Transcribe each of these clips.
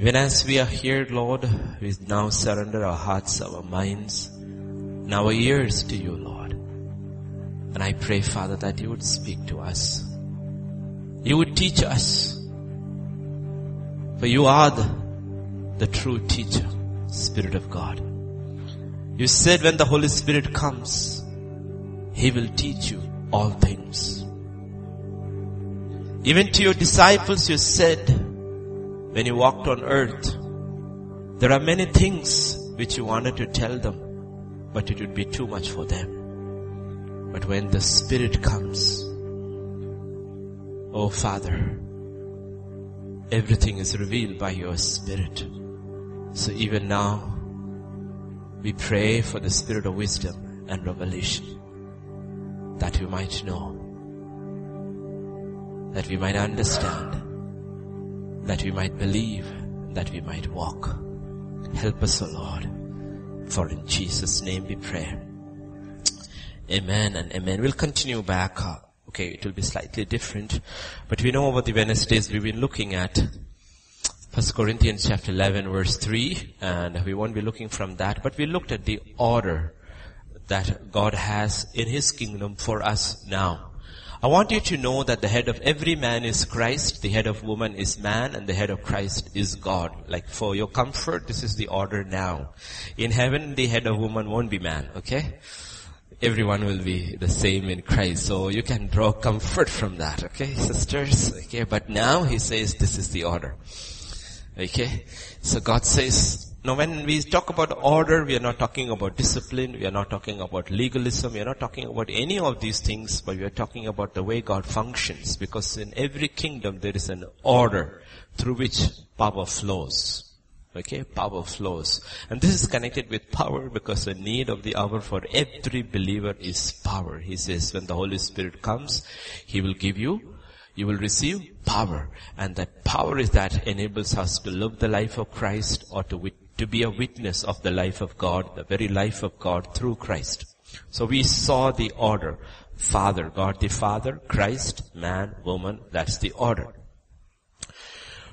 Even as we are here, Lord, we now surrender our hearts, our minds, and our ears to you, Lord. And I pray, Father, that you would speak to us. You would teach us. For you are the, the true teacher, Spirit of God. You said when the Holy Spirit comes, He will teach you all things. Even to your disciples you said, when you walked on earth, there are many things which you wanted to tell them, but it would be too much for them. But when the Spirit comes, oh Father, everything is revealed by your Spirit. So even now, we pray for the Spirit of wisdom and revelation that we might know that we might understand, that we might believe, that we might walk. Help us, O Lord, for in Jesus' name we pray. Amen and amen. We'll continue back. Uh, okay, it will be slightly different, but we know over the Wednesdays we've been looking at First Corinthians chapter 11 verse 3 and we won't be looking from that, but we looked at the order that God has in His kingdom for us now. I want you to know that the head of every man is Christ, the head of woman is man, and the head of Christ is God. Like for your comfort, this is the order now. In heaven, the head of woman won't be man, okay? Everyone will be the same in Christ. So you can draw comfort from that, okay, sisters? Okay, but now he says this is the order. Okay? So God says, now when we talk about order, we are not talking about discipline, we are not talking about legalism, we are not talking about any of these things, but we are talking about the way God functions. Because in every kingdom there is an order through which power flows. Okay, power flows. And this is connected with power because the need of the hour for every believer is power. He says when the Holy Spirit comes, He will give you you will receive power. And that power is that enables us to live the life of Christ or to wit- to be a witness of the life of God, the very life of God through Christ. So we saw the order. Father, God the Father, Christ, man, woman, that's the order.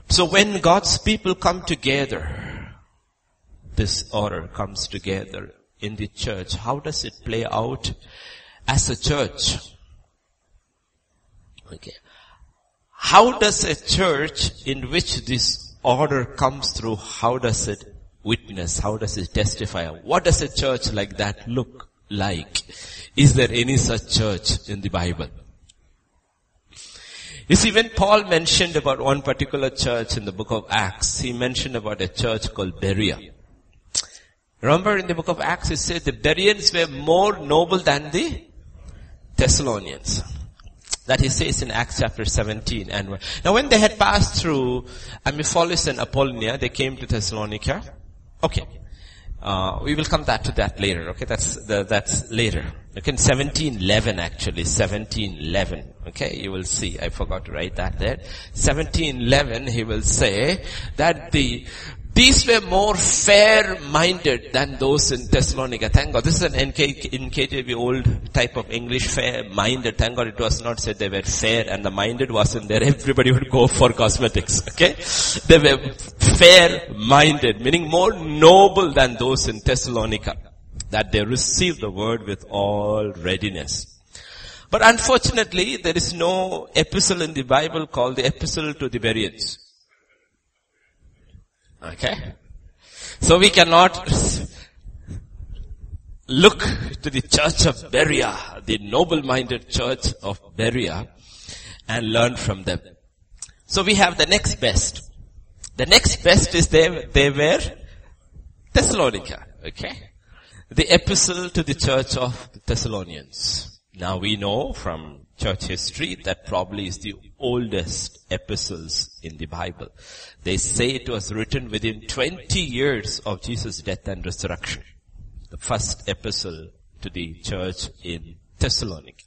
So when God's people come together, this order comes together in the church. How does it play out as a church? Okay. How does a church in which this order comes through, how does it witness? How does it testify? What does a church like that look like? Is there any such church in the Bible? You see, when Paul mentioned about one particular church in the book of Acts, he mentioned about a church called Berea. Remember in the book of Acts, he said the Bereans were more noble than the Thessalonians. That he says in Acts chapter 17. And now when they had passed through Amphipolis and Apollonia, they came to Thessalonica. Okay. Uh, we will come back to that later. Okay, that's the, that's later. Okay, 1711 actually, 1711. Okay, you will see. I forgot to write that there. 1711, he will say that the these were more fair-minded than those in Thessalonica. Thank God. This is an NK, old type of English, fair-minded. Thank God it was not said they were fair and the minded wasn't there. Everybody would go for cosmetics. Okay? They were fair-minded, meaning more noble than those in Thessalonica. That they received the word with all readiness. But unfortunately, there is no epistle in the Bible called the Epistle to the Bereans. Okay? So we cannot look to the church of Berea, the noble-minded church of Berea, and learn from them. So we have the next best. The next best is they, they were Thessalonica. Okay? The epistle to the church of the Thessalonians. Now we know from church history that probably is the oldest epistles in the Bible. They say it was written within 20 years of Jesus' death and resurrection. The first epistle to the church in Thessalonica.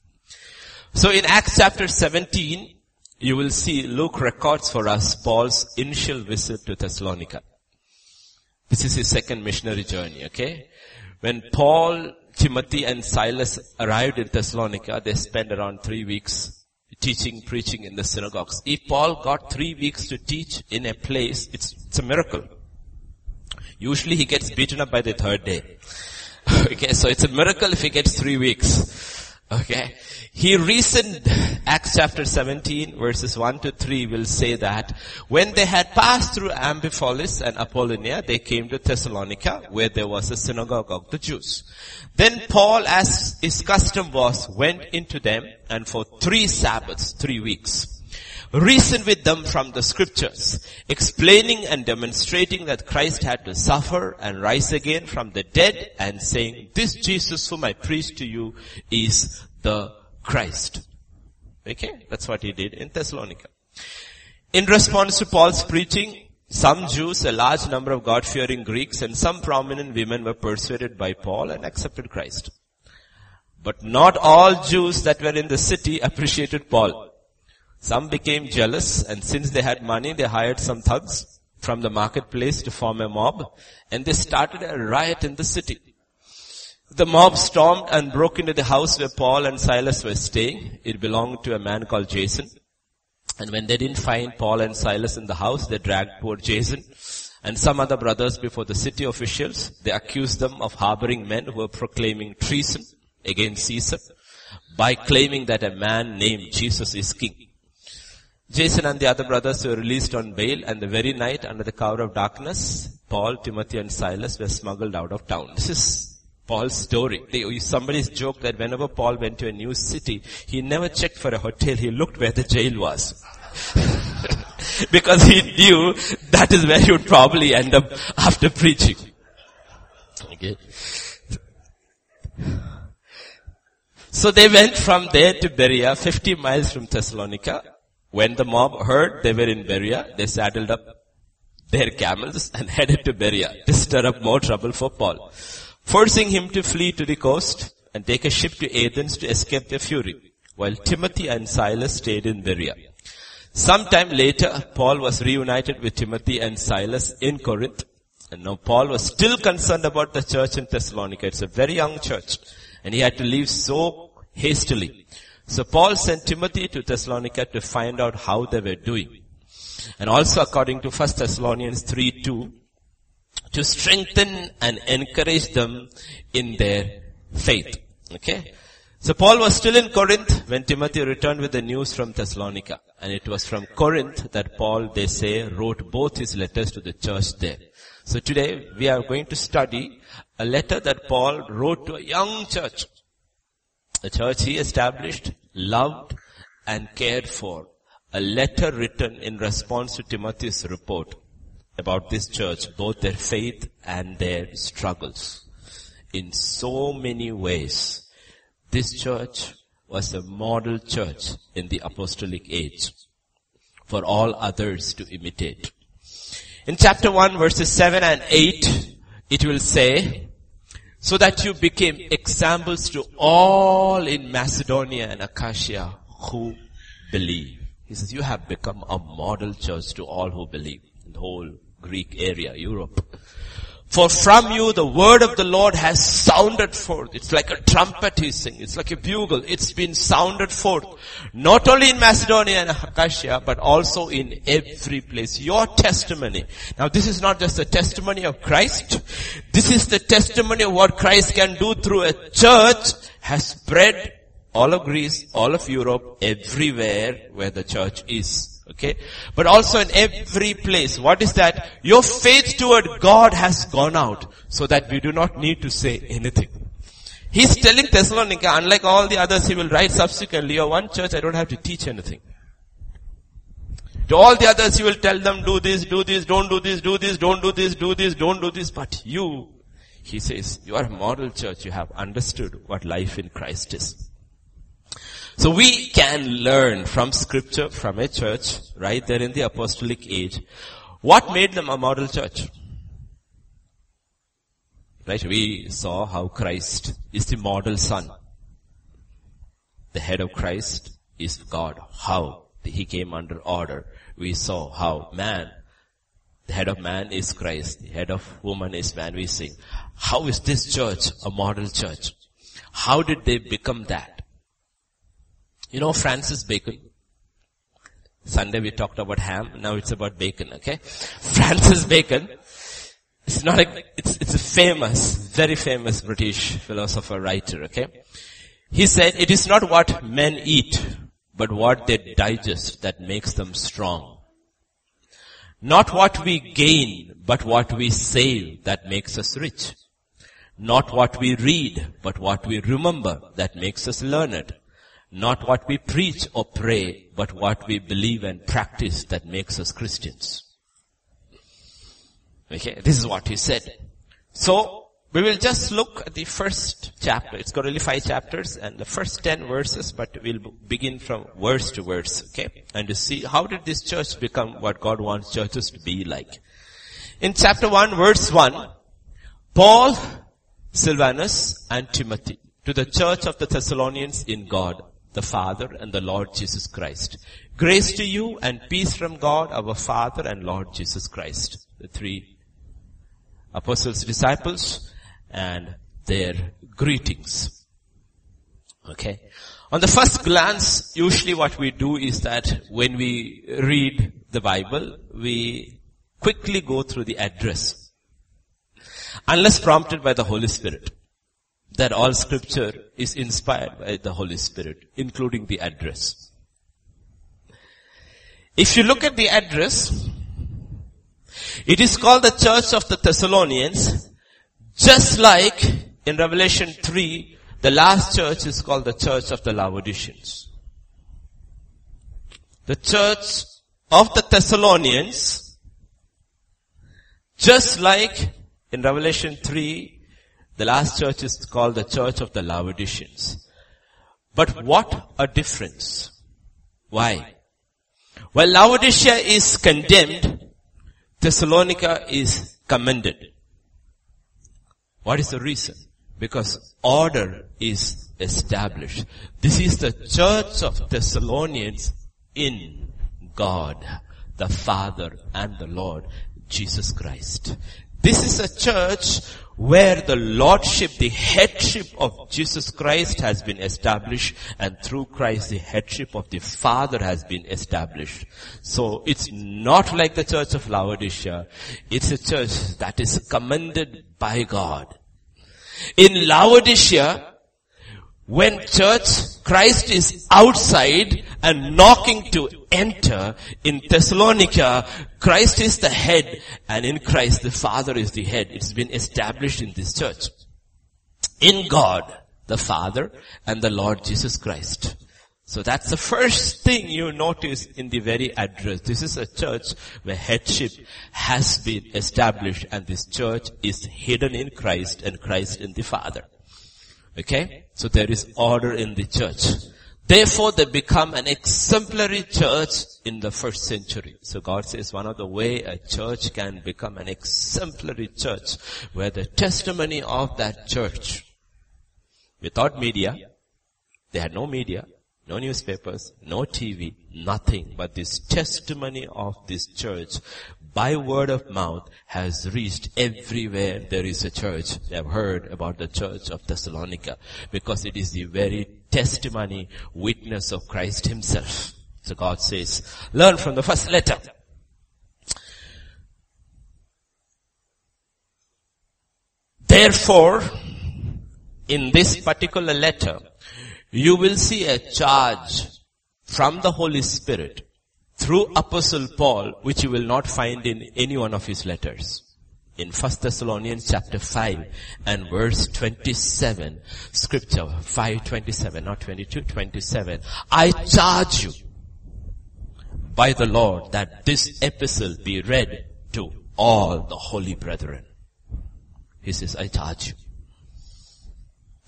So in Acts chapter 17, you will see Luke records for us Paul's initial visit to Thessalonica. This is his second missionary journey, okay? When Paul, Timothy and Silas arrived in Thessalonica, they spent around three weeks teaching, preaching in the synagogues. If Paul got three weeks to teach in a place, it's It's a miracle. Usually he gets beaten up by the third day. okay, so it's a miracle if he gets three weeks. Okay. He reasoned, Acts chapter 17 verses 1 to 3 will say that when they had passed through Amphipolis and Apollonia, they came to Thessalonica where there was a synagogue of the Jews. Then Paul, as his custom was, went into them and for three Sabbaths, three weeks, reasoned with them from the scriptures, explaining and demonstrating that Christ had to suffer and rise again from the dead and saying, this Jesus whom I preach to you is the Christ. Okay? That's what he did in Thessalonica. In response to Paul's preaching, some Jews, a large number of God-fearing Greeks, and some prominent women were persuaded by Paul and accepted Christ. But not all Jews that were in the city appreciated Paul. Some became jealous and since they had money, they hired some thugs from the marketplace to form a mob and they started a riot in the city. The mob stormed and broke into the house where Paul and Silas were staying. It belonged to a man called Jason. And when they didn't find Paul and Silas in the house, they dragged poor Jason and some other brothers before the city officials. They accused them of harboring men who were proclaiming treason against Caesar by claiming that a man named Jesus is king. Jason and the other brothers were released on bail and the very night under the cover of darkness, Paul, Timothy and Silas were smuggled out of town. This is Paul's story. They, somebody's joke that whenever Paul went to a new city, he never checked for a hotel, he looked where the jail was. because he knew that is where he would probably end up after preaching. Okay. So they went from there to Berea, 50 miles from Thessalonica. When the mob heard they were in Berea, they saddled up their camels and headed to Berea to stir up more trouble for Paul forcing him to flee to the coast and take a ship to Athens to escape their fury, while Timothy and Silas stayed in Berea. Sometime later, Paul was reunited with Timothy and Silas in Corinth. And now Paul was still concerned about the church in Thessalonica. It's a very young church. And he had to leave so hastily. So Paul sent Timothy to Thessalonica to find out how they were doing. And also according to 1 Thessalonians 3 2, to strengthen and encourage them in their faith. Okay? So Paul was still in Corinth when Timothy returned with the news from Thessalonica. And it was from Corinth that Paul, they say, wrote both his letters to the church there. So today we are going to study a letter that Paul wrote to a young church. A church he established, loved and cared for. A letter written in response to Timothy's report about this church, both their faith and their struggles. In so many ways, this church was a model church in the apostolic age for all others to imitate. In chapter 1 verses 7 and 8, it will say, so that you became examples to all in Macedonia and Achaia who believe. He says, you have become a model church to all who believe the whole Greek area, Europe. For from you the word of the Lord has sounded forth. It's like a trumpet he's saying. It's like a bugle. It's been sounded forth. Not only in Macedonia and Achaia, but also in every place. Your testimony. Now this is not just a testimony of Christ. This is the testimony of what Christ can do through a church has spread all of Greece, all of Europe, everywhere where the church is. Okay? But also in every place. What is that? Your faith toward God has gone out so that we do not need to say anything. He's telling Thessalonica, unlike all the others, he will write subsequently, your one church, I don't have to teach anything. To all the others, he will tell them, do this, do this, don't do this, do this, don't do this, do this, don't do this. But you, he says, you are a model church. You have understood what life in Christ is. So we can learn from scripture, from a church, right there in the apostolic age, what made them a model church. Right? We saw how Christ is the model son. The head of Christ is God. How? He came under order. We saw how man, the head of man is Christ. The head of woman is man. We sing. How is this church a model church? How did they become that? You know Francis Bacon? Sunday we talked about ham, now it's about bacon, okay? Francis Bacon, it's not a, it's, it's a famous, very famous British philosopher writer, okay? He said, it is not what men eat, but what they digest that makes them strong. Not what we gain, but what we save that makes us rich. Not what we read, but what we remember that makes us learned. Not what we preach or pray, but what we believe and practice that makes us Christians. Okay, this is what he said. So, we will just look at the first chapter. It's got only five chapters and the first ten verses, but we'll begin from verse to verse, okay? And to see how did this church become what God wants churches to be like. In chapter 1, verse 1, Paul, Silvanus, and Timothy to the church of the Thessalonians in God, the Father and the Lord Jesus Christ. Grace to you and peace from God, our Father and Lord Jesus Christ. The three apostles, disciples, and their greetings. Okay. On the first glance, usually what we do is that when we read the Bible, we quickly go through the address. Unless prompted by the Holy Spirit. That all scripture is inspired by the Holy Spirit, including the address. If you look at the address, it is called the Church of the Thessalonians just like in Revelation 3, the last church is called the church of the Laodiceans. The church of the Thessalonians, just like in Revelation 3, the last church is called the church of the Laodiceans. But what a difference. Why? Well, Laodicea is condemned, Thessalonica is commended. What is the reason? Because order is established. This is the church of Thessalonians in God, the Father and the Lord, Jesus Christ. This is a church where the lordship, the headship of Jesus Christ has been established and through Christ the headship of the Father has been established. So it's not like the church of Laodicea. It's a church that is commended by God. In Laodicea, when church, Christ is outside and knocking to enter. In Thessalonica, Christ is the head and in Christ the Father is the head. It's been established in this church. In God, the Father and the Lord Jesus Christ. So that's the first thing you notice in the very address. This is a church where headship has been established and this church is hidden in Christ and Christ in the Father. Okay? So there is order in the church. Therefore they become an exemplary church in the first century. So God says one of the way a church can become an exemplary church where the testimony of that church without media, they had no media, no newspapers, no TV, nothing, but this testimony of this church by word of mouth has reached everywhere there is a church. They have heard about the church of Thessalonica because it is the very testimony, witness of Christ himself. So God says, learn from the first letter. Therefore, in this particular letter, you will see a charge from the Holy Spirit through Apostle Paul, which you will not find in any one of his letters. In 1 Thessalonians chapter 5 and verse 27, scripture 527, not 22, 27. I charge you by the Lord that this epistle be read to all the holy brethren. He says, I charge you.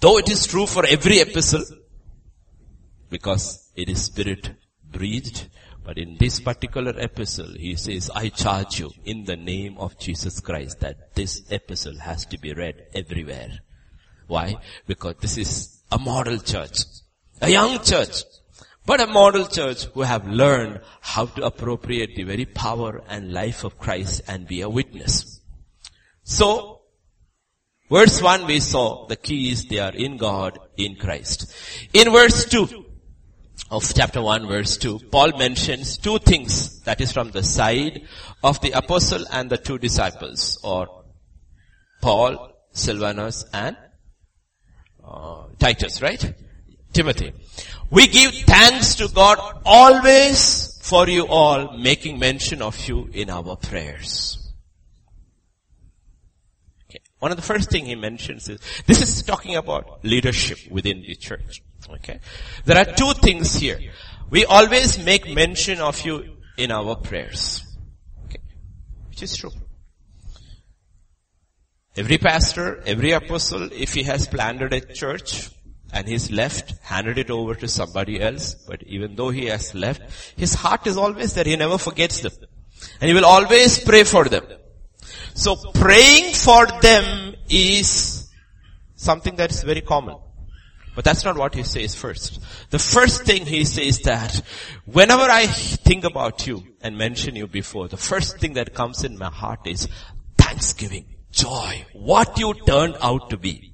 Though it is true for every epistle, because it is spirit breathed. But in this particular epistle, he says, I charge you in the name of Jesus Christ that this epistle has to be read everywhere. Why? Because this is a model church. A young church. But a model church who have learned how to appropriate the very power and life of Christ and be a witness. So, verse 1 we saw the key is they are in God, in Christ. In verse 2, of chapter 1 verse 2, Paul mentions two things that is from the side of the apostle and the two disciples or Paul, Silvanus and uh, Titus, right? Timothy. We give thanks to God always for you all, making mention of you in our prayers. Okay. One of the first thing he mentions is, this is talking about leadership within the church. Okay. There are two things here. We always make mention of you in our prayers. Okay. Which is true. Every pastor, every apostle, if he has planted a church and he's left, handed it over to somebody else, but even though he has left, his heart is always there. He never forgets them. And he will always pray for them. So praying for them is something that is very common. But that's not what he says first. The first thing he says that whenever I think about you and mention you before, the first thing that comes in my heart is thanksgiving, joy, what you turned out to be.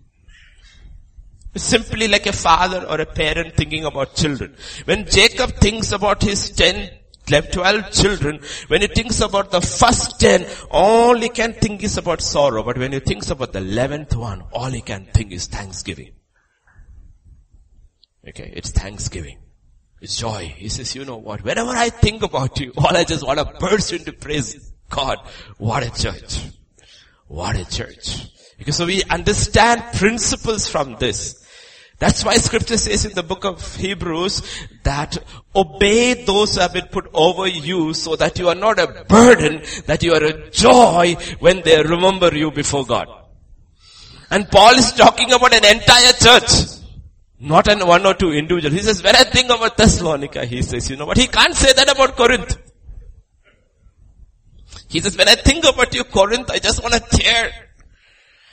Simply like a father or a parent thinking about children. When Jacob thinks about his 10, 12 children, when he thinks about the first 10, all he can think is about sorrow. But when he thinks about the 11th one, all he can think is thanksgiving. Okay, it's thanksgiving. It's joy. He says, you know what, whenever I think about you, all I just want to burst into praise. God, what a church. What a church. Because so we understand principles from this. That's why scripture says in the book of Hebrews that obey those who have been put over you so that you are not a burden, that you are a joy when they remember you before God. And Paul is talking about an entire church. Not an one or two individual. He says, when I think about Thessalonica, he says, you know what, he can't say that about Corinth. He says, when I think about you, Corinth, I just want to tear.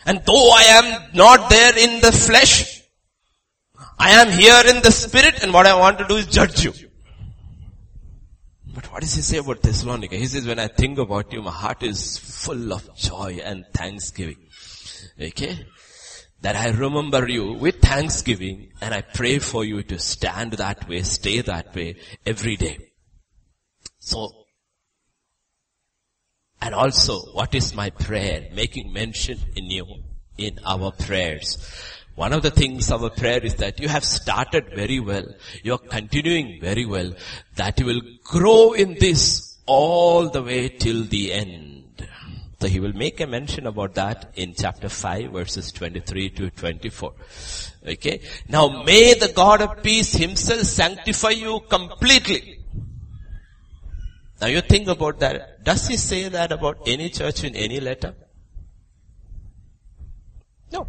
And though I am not there in the flesh, I am here in the spirit and what I want to do is judge you. But what does he say about Thessalonica? He says, when I think about you, my heart is full of joy and thanksgiving. Okay? That I remember you with thanksgiving and I pray for you to stand that way, stay that way every day. So, and also what is my prayer? Making mention in you, in our prayers. One of the things our prayer is that you have started very well. You're continuing very well. That you will grow in this all the way till the end. So he will make a mention about that in chapter 5 verses 23 to 24. Okay. Now may the God of peace himself sanctify you completely. Now you think about that. Does he say that about any church in any letter? No.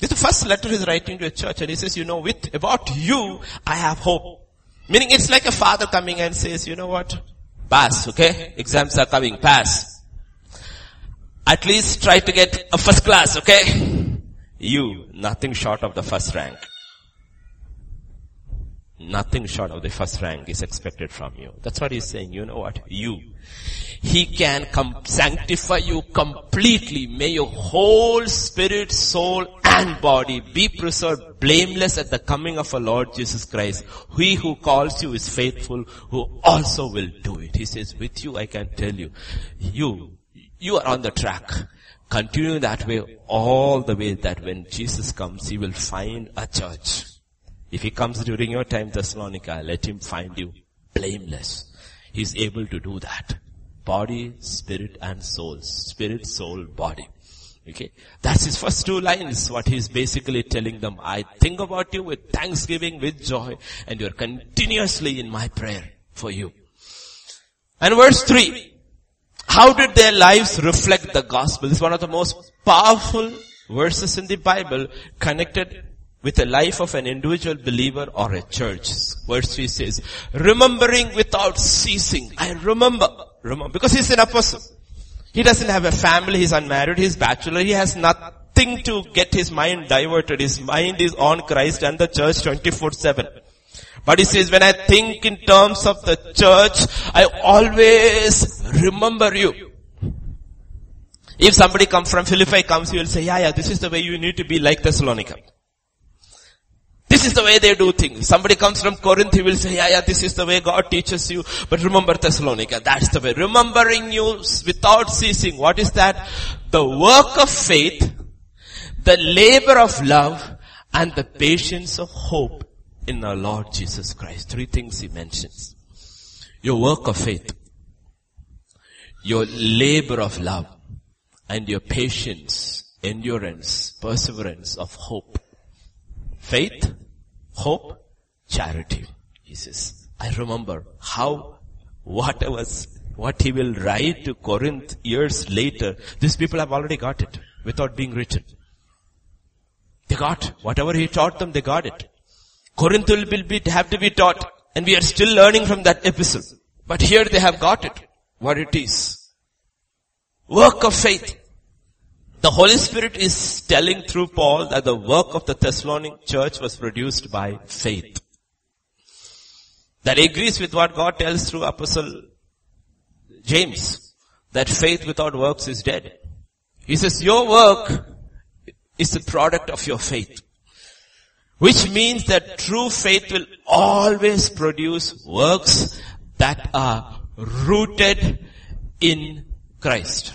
This is the first letter he's writing to a church and he says, you know, with, about you, I have hope. Meaning it's like a father coming and says, you know what? Pass, okay? Exams are coming, pass. At least try to get a first class, okay? You, nothing short of the first rank. Nothing short of the first rank is expected from you. That's what he's saying. You know what? You. He can com- sanctify you completely. May your whole spirit, soul and body be preserved blameless at the coming of our Lord Jesus Christ. He who calls you is faithful, who also will do it. He says, with you I can tell you, you you are on the track. Continue that way all the way that when Jesus comes, he will find a church. If he comes during your time, Thessalonica, let him find you blameless. He's able to do that. Body, spirit and soul. Spirit, soul, body. Okay. That's his first two lines, what he's basically telling them. I think about you with thanksgiving, with joy, and you're continuously in my prayer for you. And verse 3, how did their lives reflect the gospel? This is one of the most powerful verses in the Bible connected with the life of an individual believer or a church. Verse 3 says, remembering without ceasing. I remember, remember, because he's an apostle. He doesn't have a family, he's unmarried, he's bachelor, he has nothing to get his mind diverted. His mind is on Christ and the church 24-7. But he says, when I think in terms of the church, I always remember you. If somebody comes from Philippi comes, he will say, yeah, yeah, this is the way you need to be like Thessalonica. This is the way they do things. Somebody comes from Corinth, he will say, yeah, yeah, this is the way God teaches you. But remember Thessalonica, that's the way. Remembering you without ceasing. What is that? The work of faith, the labor of love, and the patience of hope in our Lord Jesus Christ. Three things he mentions. Your work of faith, your labor of love, and your patience, endurance, perseverance of hope. Faith, hope, charity. He says, I remember how, what was, what he will write to Corinth years later, these people have already got it without being written. They got whatever he taught them, they got it. Corinth will be, have to be taught and we are still learning from that epistle. But here they have got it, what it is. Work of faith. The Holy Spirit is telling through Paul that the work of the Thessalonian church was produced by faith. That agrees with what God tells through Apostle James, that faith without works is dead. He says, your work is the product of your faith. Which means that true faith will always produce works that are rooted in Christ.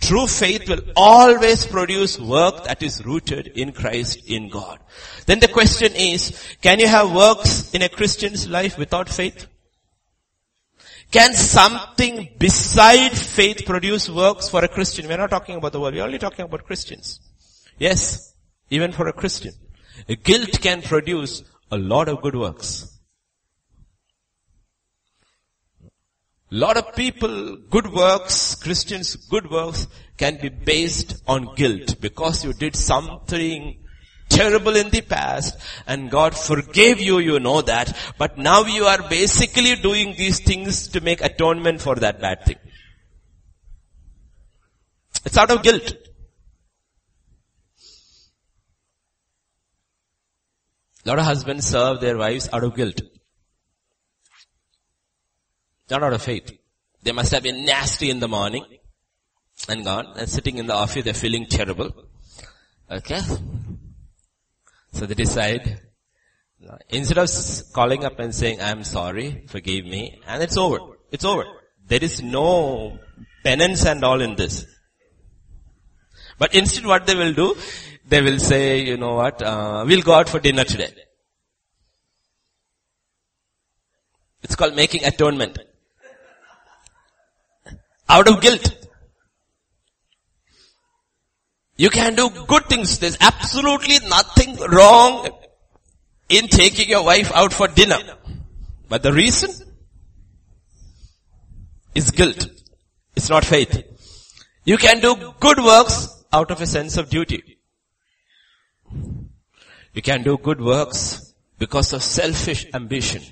True faith will always produce work that is rooted in Christ, in God. Then the question is, can you have works in a Christian's life without faith? Can something beside faith produce works for a Christian? We're not talking about the world, we're only talking about Christians. Yes, even for a Christian. Guilt can produce a lot of good works. lot of people, good works, Christians, good works can be based on guilt because you did something terrible in the past and God forgave you, you know that, but now you are basically doing these things to make atonement for that bad thing. It's out of guilt. Lot of husbands serve their wives out of guilt. Not out of faith. They must have been nasty in the morning and gone and sitting in the office they're feeling terrible. Okay? So they decide, instead of calling up and saying, I'm sorry, forgive me, and it's over. It's over. There is no penance and all in this. But instead what they will do, they will say, you know what, uh, we'll go out for dinner today. It's called making atonement. Out of guilt. You can do good things. There's absolutely nothing wrong in taking your wife out for dinner. But the reason is guilt. It's not faith. You can do good works out of a sense of duty. You can do good works because of selfish ambition.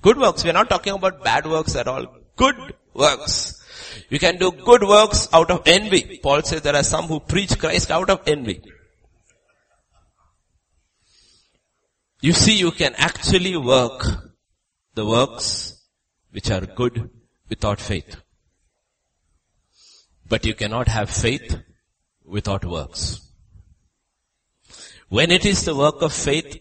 Good works. We're not talking about bad works at all. Good works. You can do good works out of envy. Paul says there are some who preach Christ out of envy. You see, you can actually work the works which are good without faith. But you cannot have faith without works. When it is the work of faith,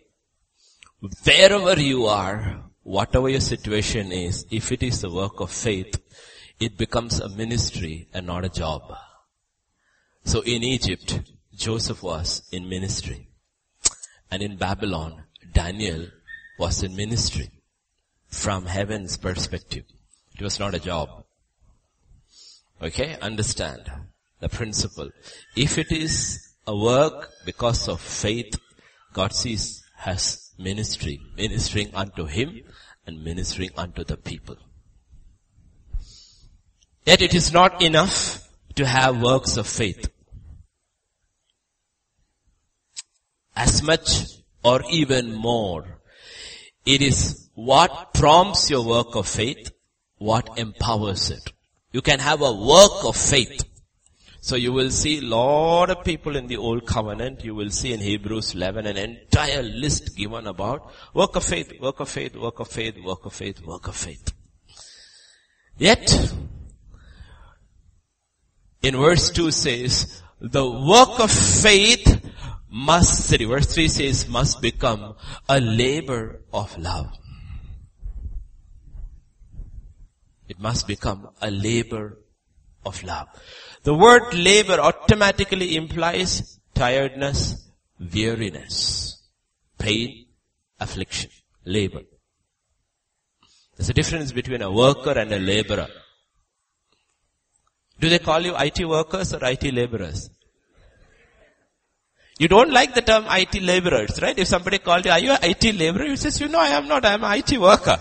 wherever you are, whatever your situation is, if it is the work of faith, it becomes a ministry and not a job. So in Egypt, Joseph was in ministry. And in Babylon, Daniel was in ministry. From heaven's perspective. It was not a job. Okay, understand the principle. If it is a work because of faith, God sees has ministry, ministering unto him and ministering unto the people. Yet it is not enough to have works of faith. As much or even more. It is what prompts your work of faith, what empowers it. You can have a work of faith. So you will see a lot of people in the old covenant, you will see in Hebrews 11 an entire list given about work of faith, work of faith, work of faith, work of faith, work of faith. Yet, in verse 2 says, the work of faith must, verse 3 says, must become a labor of love. It must become a labor of love. The word labor automatically implies tiredness, weariness, pain, affliction, labor. There's a difference between a worker and a laborer. Do they call you IT workers or IT laborers? You don't like the term IT laborers, right? If somebody called you, are you an IT laborer? You says, you know, I am not, I am an IT worker.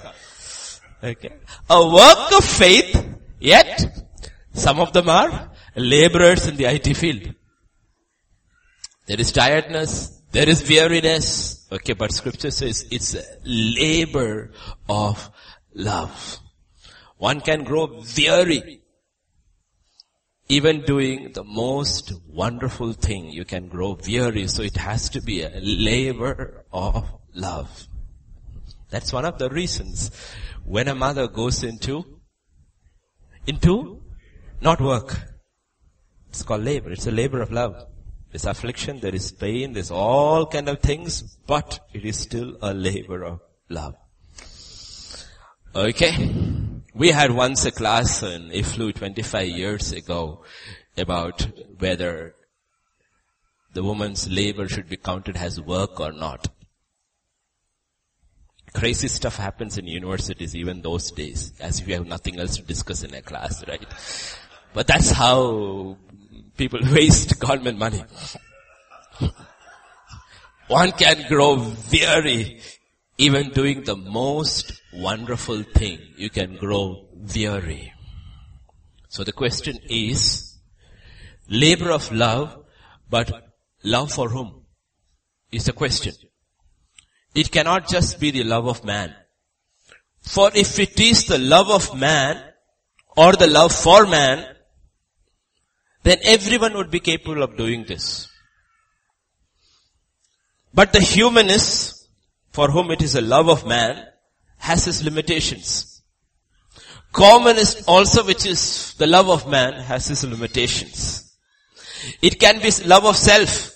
Okay. A work of faith, yet some of them are laborers in the IT field. There is tiredness, there is weariness. Okay, but scripture says it's a labor of love. One can grow weary even doing the most wonderful thing, you can grow weary. So it has to be a labor of love. That's one of the reasons when a mother goes into, into not work. It's called labor. It's a labor of love. There's affliction, there is pain, there's all kind of things, but it is still a labor of love. Okay. We had once a class in IFLU 25 years ago about whether the woman's labor should be counted as work or not. Crazy stuff happens in universities even those days, as if you have nothing else to discuss in a class, right? But that's how people waste government money. One can grow weary even doing the most wonderful thing, you can grow weary. So the question is, labor of love, but love for whom? Is the question. It cannot just be the love of man. For if it is the love of man, or the love for man, then everyone would be capable of doing this. But the humanist, for whom it is a love of man, has his limitations. Communist also which is the love of man has his limitations. It can be love of self.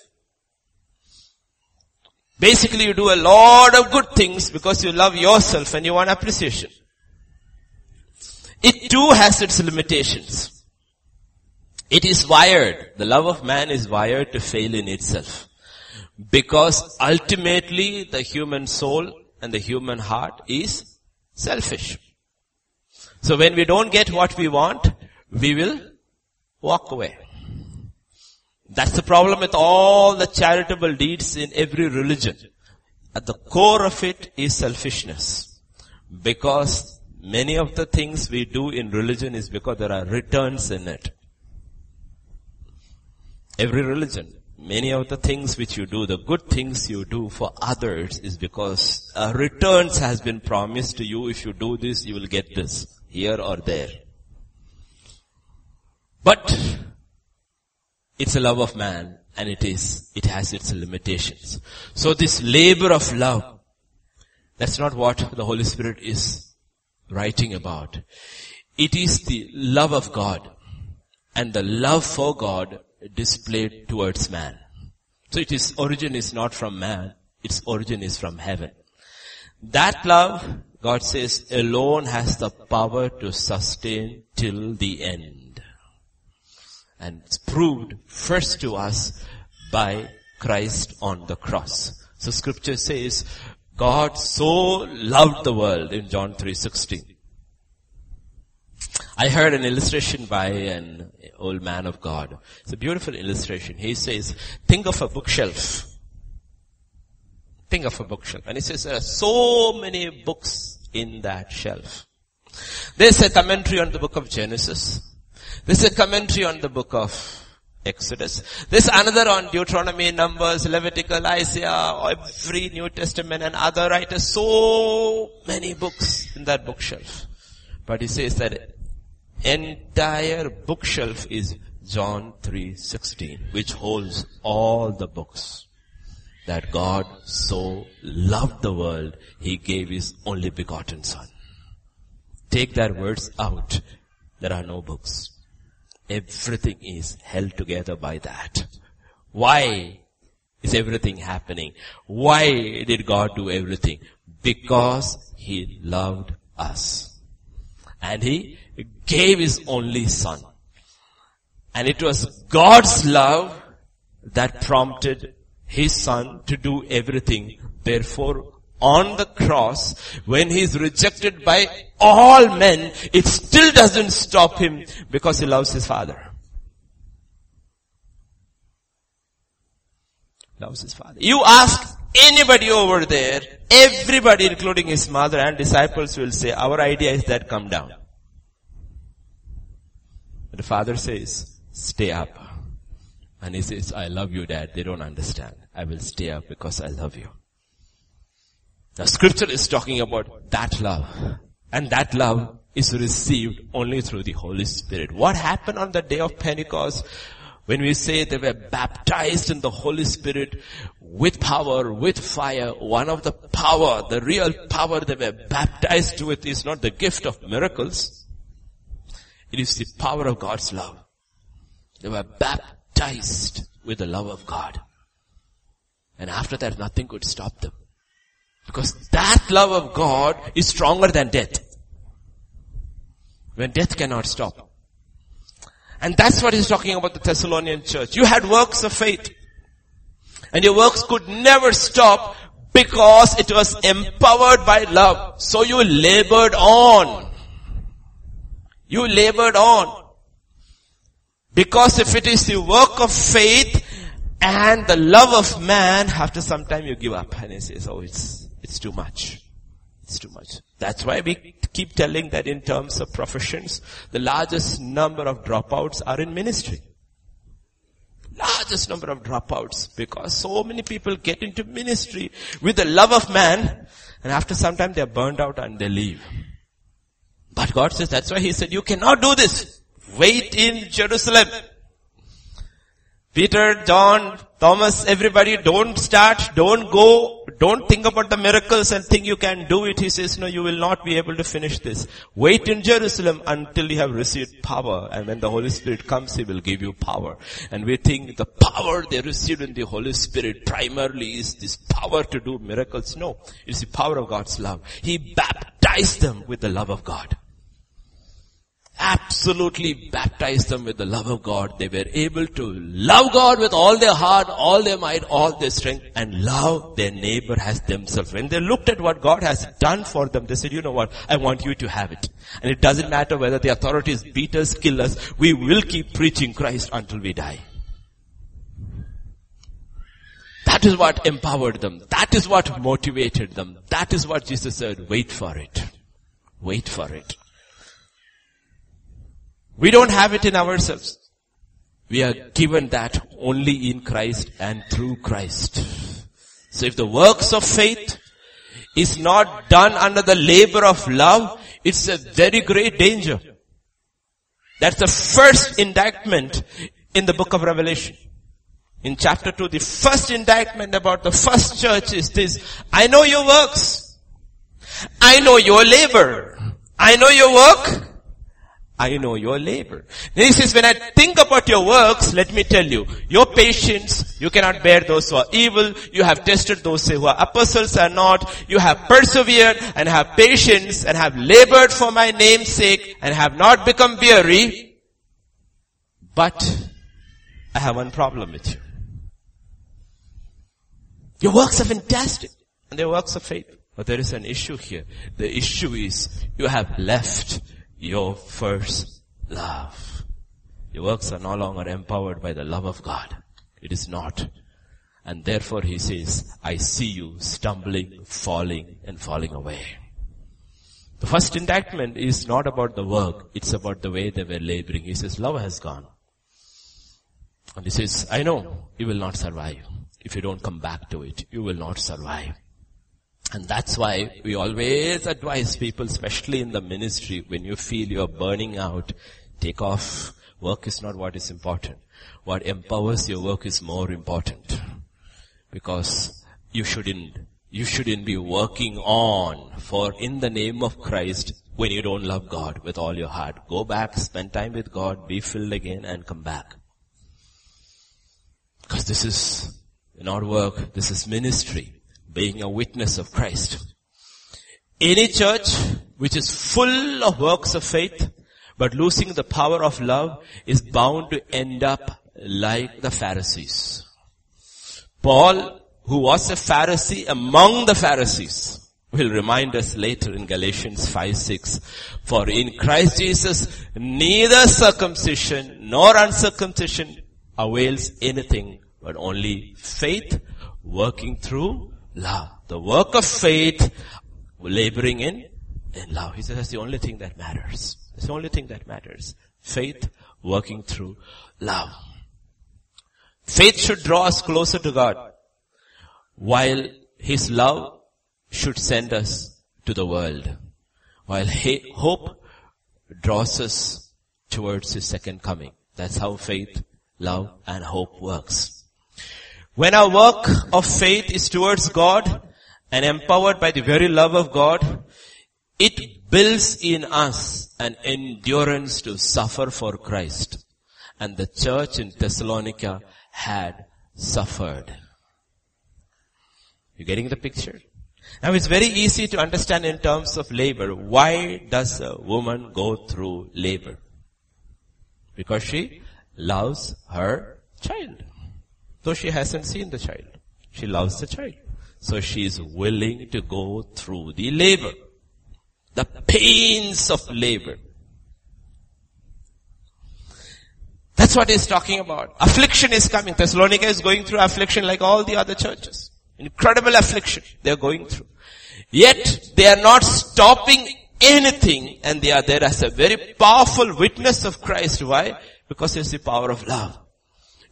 Basically you do a lot of good things because you love yourself and you want appreciation. It too has its limitations. It is wired, the love of man is wired to fail in itself. Because ultimately the human soul and the human heart is selfish. So when we don't get what we want, we will walk away. That's the problem with all the charitable deeds in every religion. At the core of it is selfishness. Because many of the things we do in religion is because there are returns in it. Every religion many of the things which you do, the good things you do for others is because returns has been promised to you. If you do this, you will get this here or there. But it's a love of man and it is, it has its limitations. So this labor of love, that's not what the Holy Spirit is writing about. It is the love of God and the love for God displayed towards man. So it is origin is not from man, its origin is from heaven. That love, God says, alone has the power to sustain till the end. And it's proved first to us by Christ on the cross. So scripture says, God so loved the world in John 3.16 I heard an illustration by an old man of God. It's a beautiful illustration. He says, think of a bookshelf. Think of a bookshelf. And he says there are so many books in that shelf. There's a commentary on the book of Genesis. There's a commentary on the book of Exodus. There's another on Deuteronomy, Numbers, Levitical, Isaiah, every New Testament and other writers. So many books in that bookshelf. But he says that entire bookshelf is John 3:16, which holds all the books. That God so loved the world, He gave His only begotten Son. Take that words out. There are no books. Everything is held together by that. Why? is everything happening. Why did God do everything? Because He loved us. And He gave His only Son. And it was God's love that prompted His Son to do everything. Therefore, on the cross, when He is rejected by all men, it still doesn't stop Him because He loves His Father. Loves His Father. You ask anybody over there, everybody including His mother and disciples will say, our idea is that come down. The Father says, stay up. And he says, I love you dad. They don't understand. I will stay up because I love you. The scripture is talking about that love. And that love is received only through the Holy Spirit. What happened on the day of Pentecost? When we say they were baptized in the Holy Spirit with power, with fire, one of the power, the real power they were baptized with is not the gift of miracles. It is the power of God's love. They were baptized with the love of God. And after that, nothing could stop them. Because that love of God is stronger than death. When death cannot stop. And that's what he's talking about the Thessalonian church. You had works of faith. And your works could never stop because it was empowered by love. So you labored on. You labored on. Because if it is the work of faith and the love of man, after some time you give up and he says, oh, it's, it's too much. It's too much. That's why we keep telling that in terms of professions, the largest number of dropouts are in ministry. Largest number of dropouts because so many people get into ministry with the love of man and after some time they're burned out and they leave. But God says that's why He said you cannot do this. Wait in Jerusalem. Peter, John, Thomas, everybody, don't start, don't go, don't think about the miracles and think you can do it. He says, no, you will not be able to finish this. Wait in Jerusalem until you have received power. And when the Holy Spirit comes, He will give you power. And we think the power they received in the Holy Spirit primarily is this power to do miracles. No, it's the power of God's love. He baptized them with the love of God absolutely baptized them with the love of God. They were able to love God with all their heart, all their might, all their strength, and love their neighbor as themselves. When they looked at what God has done for them, they said, you know what, I want you to have it. And it doesn't matter whether the authorities beat us, kill us, we will keep preaching Christ until we die. That is what empowered them. That is what motivated them. That is what Jesus said, wait for it. Wait for it. We don't have it in ourselves. We are given that only in Christ and through Christ. So if the works of faith is not done under the labor of love, it's a very great danger. That's the first indictment in the book of Revelation. In chapter 2, the first indictment about the first church is this, I know your works. I know your labor. I know your work. I know your labor. He says, when I think about your works, let me tell you, your patience, you cannot bear those who are evil. You have tested those who are apostles are not. You have persevered and have patience and have labored for my name's sake and have not become weary. But I have one problem with you. Your works are fantastic and they're works of faith. But there is an issue here. The issue is you have left your first love. Your works are no longer empowered by the love of God. It is not. And therefore he says, I see you stumbling, falling, and falling away. The first indictment is not about the work, it's about the way they were laboring. He says, love has gone. And he says, I know you will not survive. If you don't come back to it, you will not survive. And that's why we always advise people, especially in the ministry, when you feel you're burning out, take off. Work is not what is important. What empowers your work is more important. Because you shouldn't, you shouldn't be working on for in the name of Christ when you don't love God with all your heart. Go back, spend time with God, be filled again and come back. Because this is not work. This is ministry. Being a witness of Christ. Any church which is full of works of faith, but losing the power of love is bound to end up like the Pharisees. Paul, who was a Pharisee among the Pharisees, will remind us later in Galatians 5, 6. For in Christ Jesus, neither circumcision nor uncircumcision avails anything, but only faith working through love. The work of faith, laboring in, in love. He says that's the only thing that matters. It's the only thing that matters. Faith working through love. Faith should draw us closer to God, while His love should send us to the world, while hope draws us towards His second coming. That's how faith, love, and hope works. When our work of faith is towards God and empowered by the very love of God, it builds in us an endurance to suffer for Christ. And the church in Thessalonica had suffered. You getting the picture? Now it's very easy to understand in terms of labor. Why does a woman go through labor? Because she loves her child. Though she hasn't seen the child. She loves the child. So she is willing to go through the labor. The pains of labor. That's what he's talking about. Affliction is coming. Thessalonica is going through affliction like all the other churches. Incredible affliction they're going through. Yet they are not stopping anything and they are there as a very powerful witness of Christ. Why? Because it's the power of love.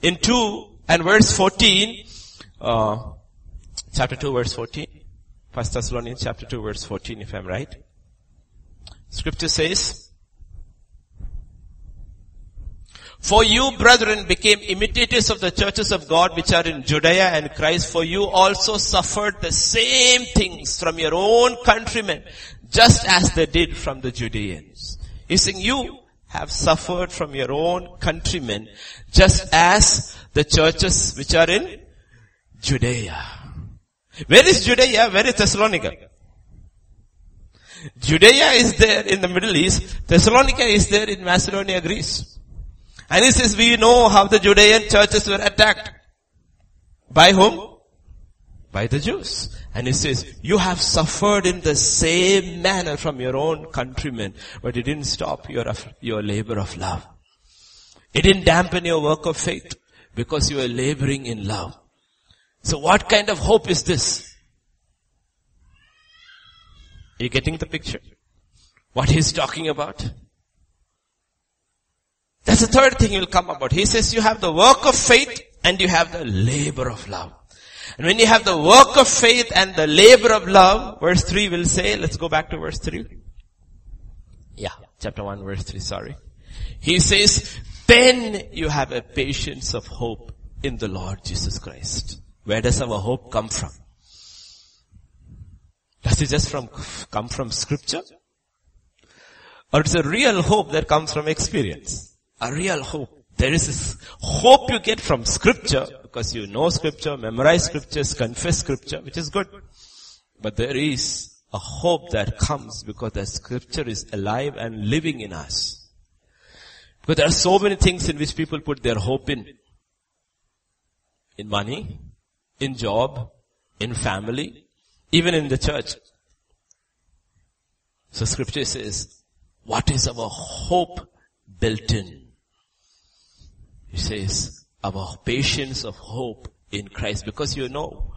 In 2 and verse 14, uh, chapter 2 verse 14, First Thessalonians chapter 2 verse 14 if I'm right. Scripture says, For you, brethren, became imitators of the churches of God which are in Judea and Christ, for you also suffered the same things from your own countrymen, just as they did from the Judeans. He's saying you have suffered from your own countrymen, just as the churches which are in Judea. Where is Judea? Where is Thessalonica? Judea is there in the Middle East. Thessalonica is there in Macedonia, Greece. And he says, we know how the Judean churches were attacked. By whom? By the Jews. And he says, you have suffered in the same manner from your own countrymen, but it didn't stop your, your labor of love. It didn't dampen your work of faith because you were laboring in love. So what kind of hope is this? Are you getting the picture? What he's talking about? That's the third thing he'll come about. He says you have the work of faith and you have the labor of love. And when you have the work of faith and the labor of love, verse 3 will say, let's go back to verse 3. Yeah, chapter 1 verse 3, sorry. He says, then you have a patience of hope in the Lord Jesus Christ. Where does our hope come from? Does it just from, come from scripture? Or it's a real hope that comes from experience? a real hope. There is this hope you get from scripture because you know scripture, memorize scriptures, confess scripture, which is good. But there is a hope that comes because the scripture is alive and living in us. Because there are so many things in which people put their hope in. In money, in job, in family, even in the church. So scripture says, what is our hope built in? He says, our patience of hope in Christ. Because you know,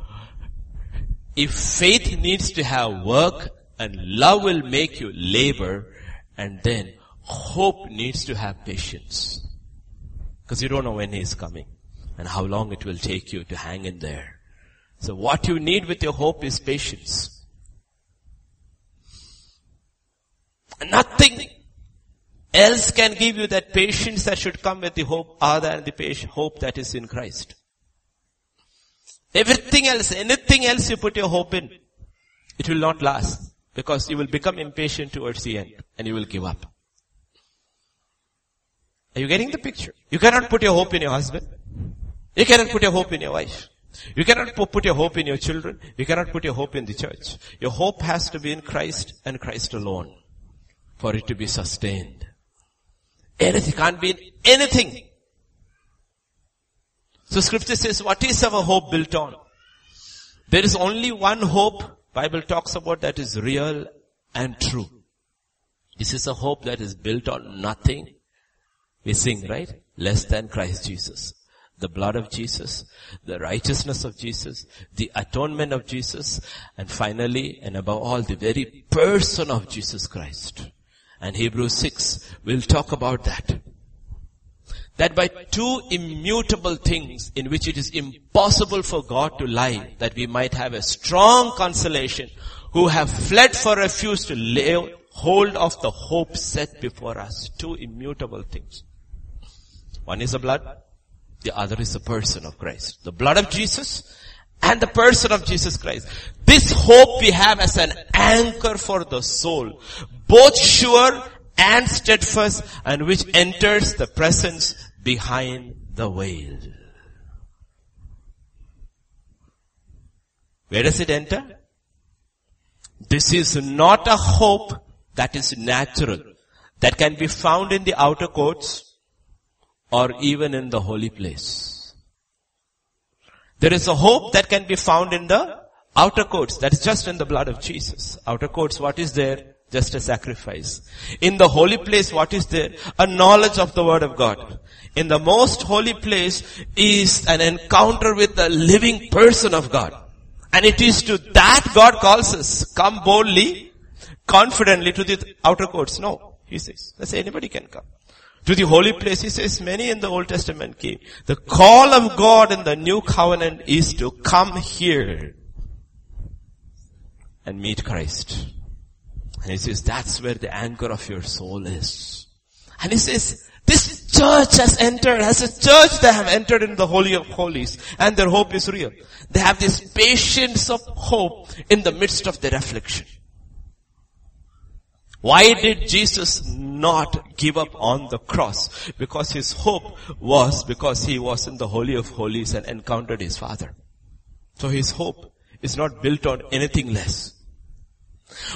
if faith needs to have work and love will make you labor and then hope needs to have patience. Because you don't know when he is coming and how long it will take you to hang in there. So what you need with your hope is patience. Nothing else can give you that patience that should come with the hope other than the hope that is in Christ. Everything else, anything else you put your hope in, it will not last because you will become impatient towards the end and you will give up. Are you getting the picture? You cannot put your hope in your husband. You cannot put your hope in your wife. You cannot put your hope in your children. You cannot put your hope in the church. Your hope has to be in Christ and Christ alone for it to be sustained. Anything can't be in anything. So scripture says, what is our hope built on? There is only one hope Bible talks about that is real and true. This is a hope that is built on nothing. We sing, right? Less than Christ Jesus. The blood of Jesus, the righteousness of Jesus, the atonement of Jesus, and finally, and above all, the very person of Jesus Christ. And Hebrews 6 We'll talk about that. That by two immutable things in which it is impossible for God to lie, that we might have a strong consolation who have fled for refuge to lay hold of the hope set before us. Two immutable things. One is the blood, the other is the person of Christ. The blood of Jesus and the person of Jesus Christ. This hope we have as an anchor for the soul, both sure and steadfast and which enters the presence behind the veil. Where does it enter? This is not a hope that is natural, that can be found in the outer courts or even in the holy place. There is a hope that can be found in the outer courts, that is just in the blood of Jesus. Outer courts, what is there? Just a sacrifice. In the holy place, what is there? A knowledge of the word of God. In the most holy place is an encounter with the living person of God. And it is to that God calls us. Come boldly, confidently to the outer courts. No, he says. Say anybody can come. To the holy place, he says many in the Old Testament came. The call of God in the new covenant is to come here and meet Christ. And he says, that's where the anchor of your soul is. And he says, this church has entered, as a church they have entered in the Holy of Holies and their hope is real. They have this patience of hope in the midst of their affliction. Why did Jesus not give up on the cross? Because his hope was because he was in the Holy of Holies and encountered his Father. So his hope is not built on anything less.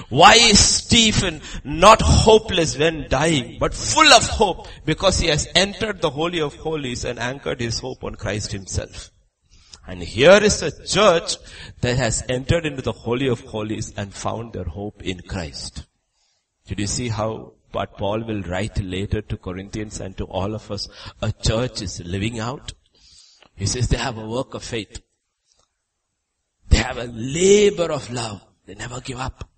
Why is Stephen not hopeless when dying, but full of hope because he has entered the Holy of Holies and anchored his hope on Christ himself? And here is a church that has entered into the Holy of Holies and found their hope in Christ. Did you see how what Paul will write later to Corinthians and to all of us, a church is living out? He says they have a work of faith. They have a labor of love. They never give up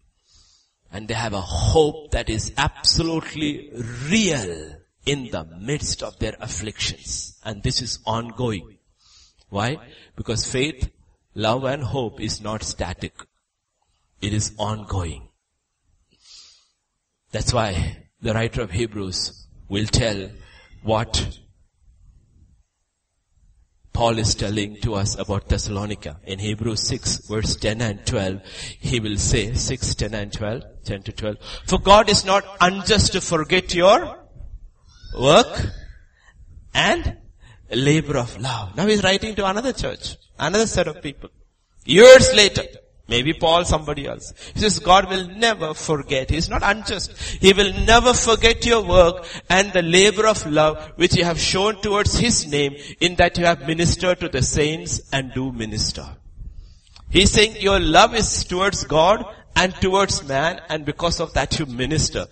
and they have a hope that is absolutely real in the midst of their afflictions. And this is ongoing. Why? Because faith, love and hope is not static. It is ongoing. That's why the writer of Hebrews will tell what Paul is telling to us about Thessalonica. In Hebrews 6 verse 10 and 12, he will say, 6, 10 and 12, 10 to 12, For God is not unjust to forget your work and labor of love. Now he's writing to another church, another set of people. Years later, Maybe Paul, somebody else. He says God will never forget. He is not unjust. He will never forget your work and the labor of love which you have shown towards His name in that you have ministered to the saints and do minister. He's saying your love is towards God and towards man and because of that you minister.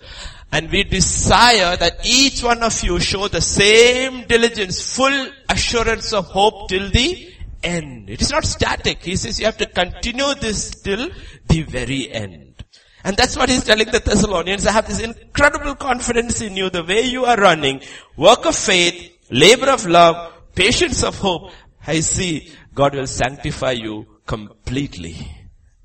And we desire that each one of you show the same diligence, full assurance of hope till the end. It is not static. He says you have to continue this till the very end. And that's what he's telling the Thessalonians. I have this incredible confidence in you, the way you are running, work of faith, labor of love, patience of hope. I see God will sanctify you completely.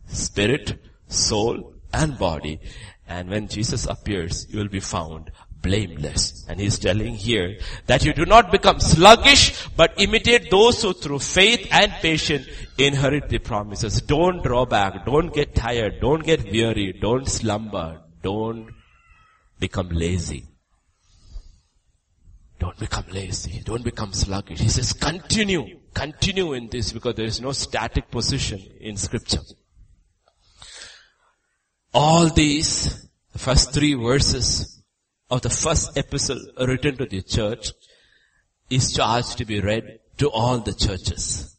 Spirit, soul, and body. And when Jesus appears, you will be found blameless. And he's telling here that you do not become sluggish, but imitate those who through faith and patience inherit the promises. Don't draw back. Don't get tired. Don't get weary. Don't slumber. Don't become lazy. Don't become lazy. Don't become sluggish. He says continue. continue in this because there is no static position in scripture. All these, the first three verses of the first epistle written to the church is charged to be read to all the churches.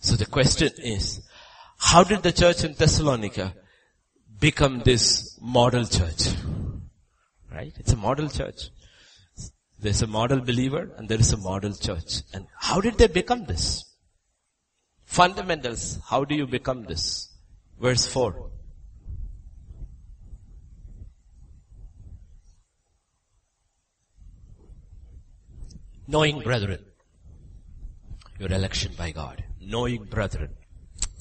So the question is, how did the church in Thessalonica become this model church? Right? It's a model church. There's a model believer and there is a model church. And how did they become this? Fundamentals. How do you become this? Verse 4. Knowing brethren, your election by God. Knowing brethren,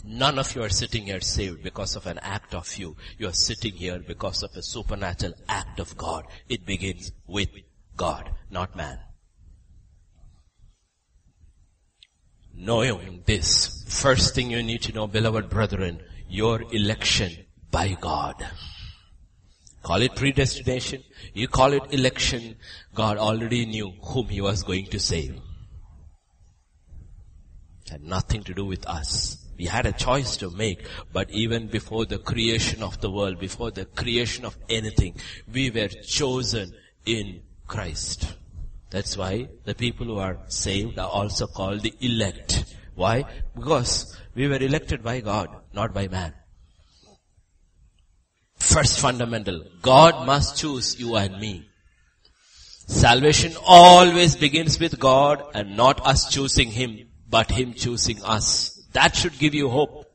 none of you are sitting here saved because of an act of you. You are sitting here because of a supernatural act of God. It begins with God, not man. Knowing this, first thing you need to know, beloved brethren, your election by God. Call it predestination, you call it election, God already knew whom He was going to save. It had nothing to do with us. We had a choice to make, but even before the creation of the world, before the creation of anything, we were chosen in Christ. That's why the people who are saved are also called the elect. Why? Because we were elected by God, not by man. First fundamental, God must choose you and me. Salvation always begins with God and not us choosing Him, but Him choosing us. That should give you hope.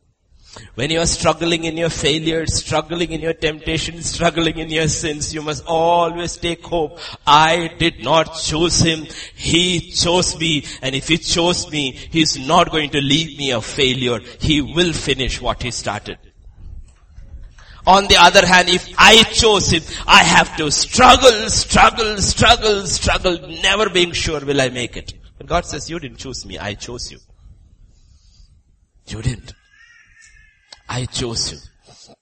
When you are struggling in your failures, struggling in your temptations, struggling in your sins, you must always take hope. I did not choose him. He chose me. And if he chose me, he's not going to leave me a failure. He will finish what he started. On the other hand, if I chose him, I have to struggle, struggle, struggle, struggle, never being sure will I make it. But God says, you didn't choose me, I chose you. You didn't. I chose you.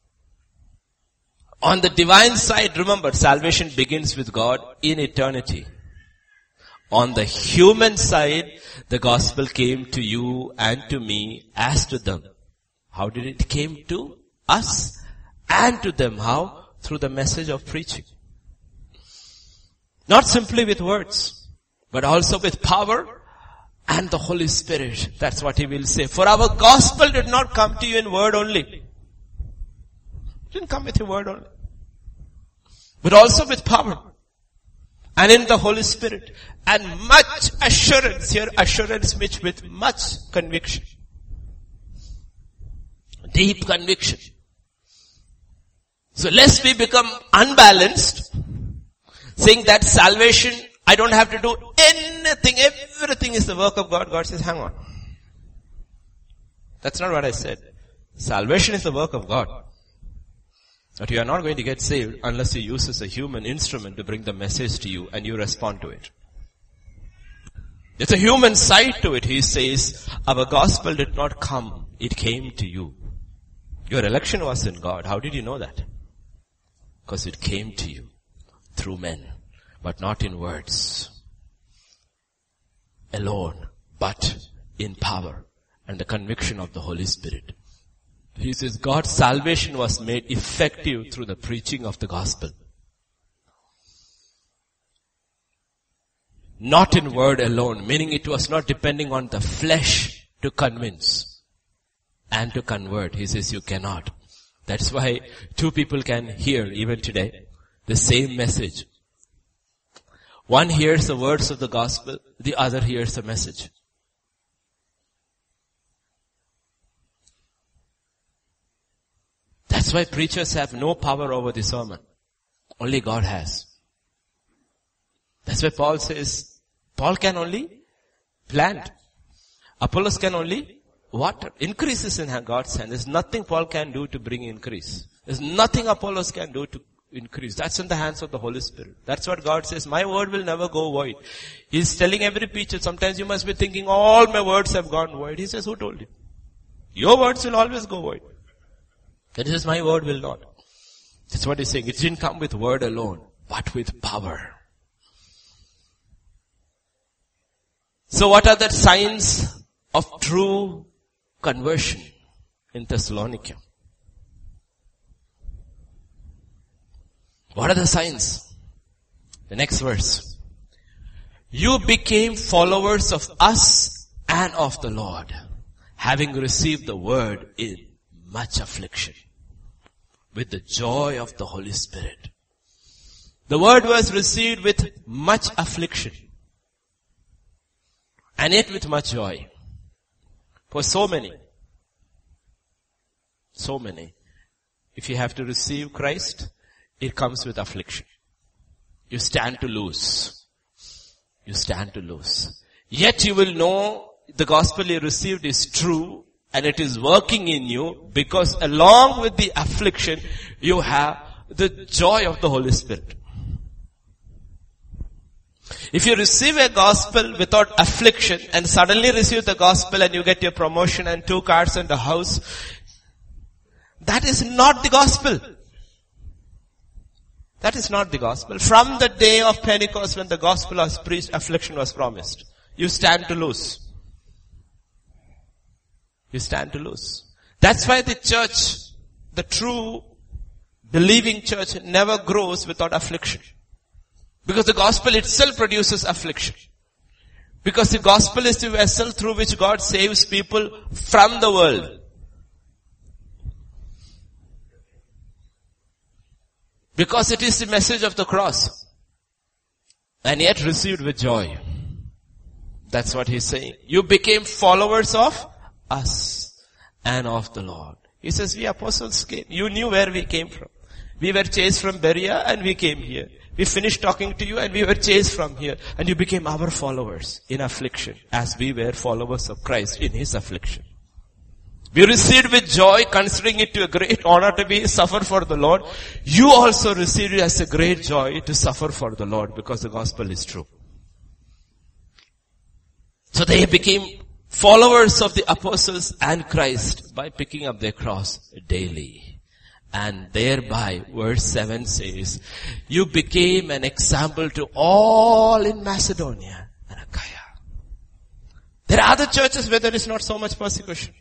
On the divine side, remember, salvation begins with God in eternity. On the human side, the gospel came to you and to me as to them. How did it came to us and to them? How? Through the message of preaching. Not simply with words, but also with power and the Holy Spirit. That's what he will say. For our gospel did not come to you in word only. It didn't come with a word only. But also with power. And in the Holy Spirit. And much assurance here, assurance which with much conviction. Deep conviction. So lest we become unbalanced, saying that salvation I don't have to do anything. Everything is the work of God. God says, hang on. That's not what I said. Salvation is the work of God. But you are not going to get saved unless He uses a human instrument to bring the message to you and you respond to it. There's a human side to it. He says, our gospel did not come. It came to you. Your election was in God. How did you know that? Because it came to you through men but not in words alone, but in power and the conviction of the Holy Spirit. He says God's salvation was made effective through the preaching of the gospel. Not in word alone, meaning it was not depending on the flesh to convince and to convert. He says you cannot. That's why two people can hear even today the same message one hears the words of the gospel, the other hears the message. That's why preachers have no power over the sermon. Only God has. That's why Paul says, Paul can only plant. Apollos can only water. Increase is in God's hand. There's nothing Paul can do to bring increase. There's nothing Apollos can do to increase. That's in the hands of the Holy Spirit. That's what God says. My word will never go void. He's telling every preacher, sometimes you must be thinking, all my words have gone void. He says, who told you? Your words will always go void. That is, my word will not. That's what he's saying. It didn't come with word alone, but with power. So what are the signs of true conversion in Thessalonica. What are the signs? The next verse. You became followers of us and of the Lord, having received the word in much affliction, with the joy of the Holy Spirit. The word was received with much affliction, and yet with much joy. For so many, so many, if you have to receive Christ, it comes with affliction. You stand to lose. You stand to lose. Yet you will know the gospel you received is true and it is working in you because along with the affliction, you have the joy of the Holy Spirit. If you receive a gospel without affliction and suddenly receive the gospel and you get your promotion and two cars and a house, that is not the gospel. That is not the gospel. From the day of Pentecost when the gospel was preached, affliction was promised. You stand to lose. You stand to lose. That's why the church, the true believing church never grows without affliction. Because the gospel itself produces affliction. Because the gospel is the vessel through which God saves people from the world. Because it is the message of the cross. And yet received with joy. That's what he's saying. You became followers of us and of the Lord. He says, we apostles came. You knew where we came from. We were chased from Berea and we came here. We finished talking to you and we were chased from here and you became our followers in affliction as we were followers of Christ in his affliction. We received with joy, considering it to a great honor to be suffer for the Lord. You also received it as a great joy to suffer for the Lord because the gospel is true. So they became followers of the apostles and Christ by picking up their cross daily. And thereby, verse 7 says, you became an example to all in Macedonia and Achaia. There are other churches where there is not so much persecution.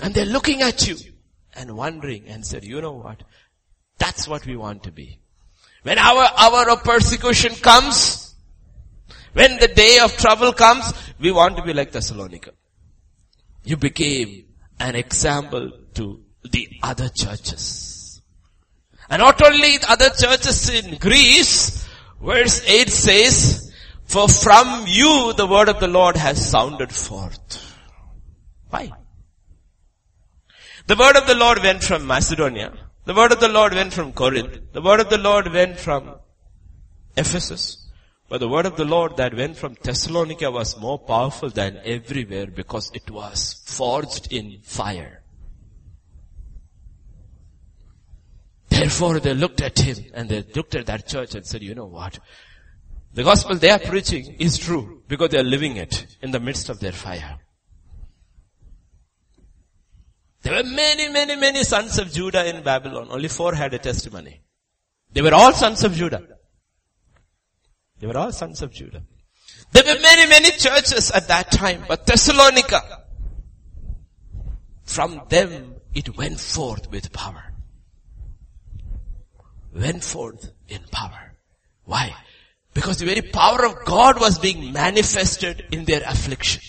And they're looking at you and wondering and said, you know what? That's what we want to be. When our hour of persecution comes, when the day of trouble comes, we want to be like Thessalonica. You became an example to the other churches. And not only the other churches in Greece, verse 8 says, for from you the word of the Lord has sounded forth. Why? The word of the Lord went from Macedonia. The word of the Lord went from Corinth. The word of the Lord went from Ephesus. But the word of the Lord that went from Thessalonica was more powerful than everywhere because it was forged in fire. Therefore they looked at him and they looked at that church and said, you know what? The gospel they are preaching is true because they are living it in the midst of their fire. There were many, many, many sons of Judah in Babylon. Only four had a testimony. They were all sons of Judah. They were all sons of Judah. There were many, many churches at that time, but Thessalonica, from them it went forth with power. Went forth in power. Why? Because the very power of God was being manifested in their affliction.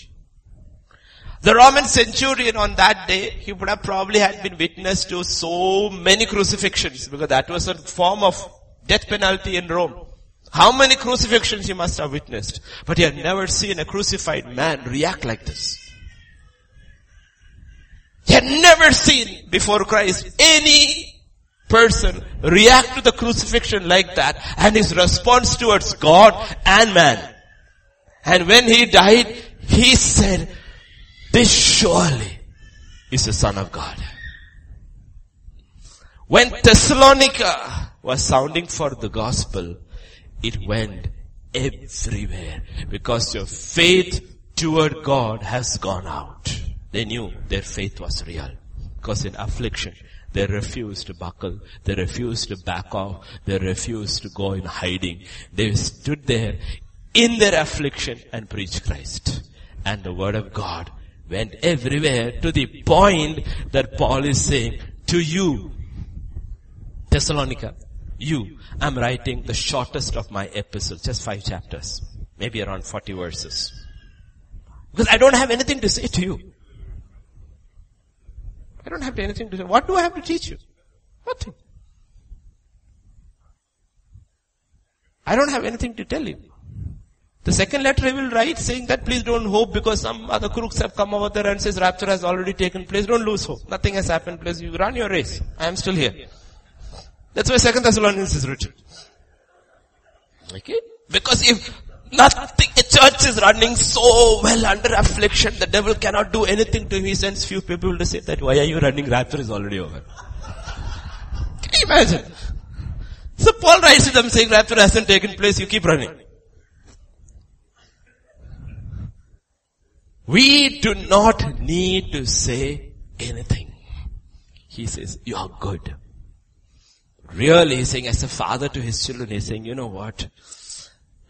The Roman centurion on that day, he would have probably had been witness to so many crucifixions because that was a form of death penalty in Rome. How many crucifixions he must have witnessed, but he had never seen a crucified man react like this. He had never seen before Christ any person react to the crucifixion like that and his response towards God and man. And when he died, he said, this surely is the Son of God. When Thessalonica was sounding for the gospel, it went everywhere because your faith toward God has gone out. They knew their faith was real because in affliction, they refused to buckle. They refused to back off. They refused to go in hiding. They stood there in their affliction and preached Christ. And the word of God went everywhere to the point that Paul is saying, to you, Thessalonica, you, I'm writing the shortest of my epistles, just five chapters, maybe around 40 verses. Because I don't have anything to say to you. I don't have anything to say. What do I have to teach you? Nothing. I don't have anything to tell you. The second letter he will write saying that please don't hope because some other crooks have come over there and says rapture has already taken place. Don't lose hope. Nothing has happened. Please you run your race. I am still here. That's why second Thessalonians is written. Okay? Because if nothing, a church is running so well under affliction, the devil cannot do anything to him. He sends few people to say that why are you running? Rapture is already over. Can you imagine? So Paul writes to them saying rapture hasn't taken place, you keep running. We do not need to say anything. He says, you are good. Really, he's saying as a father to his children, he's saying, you know what?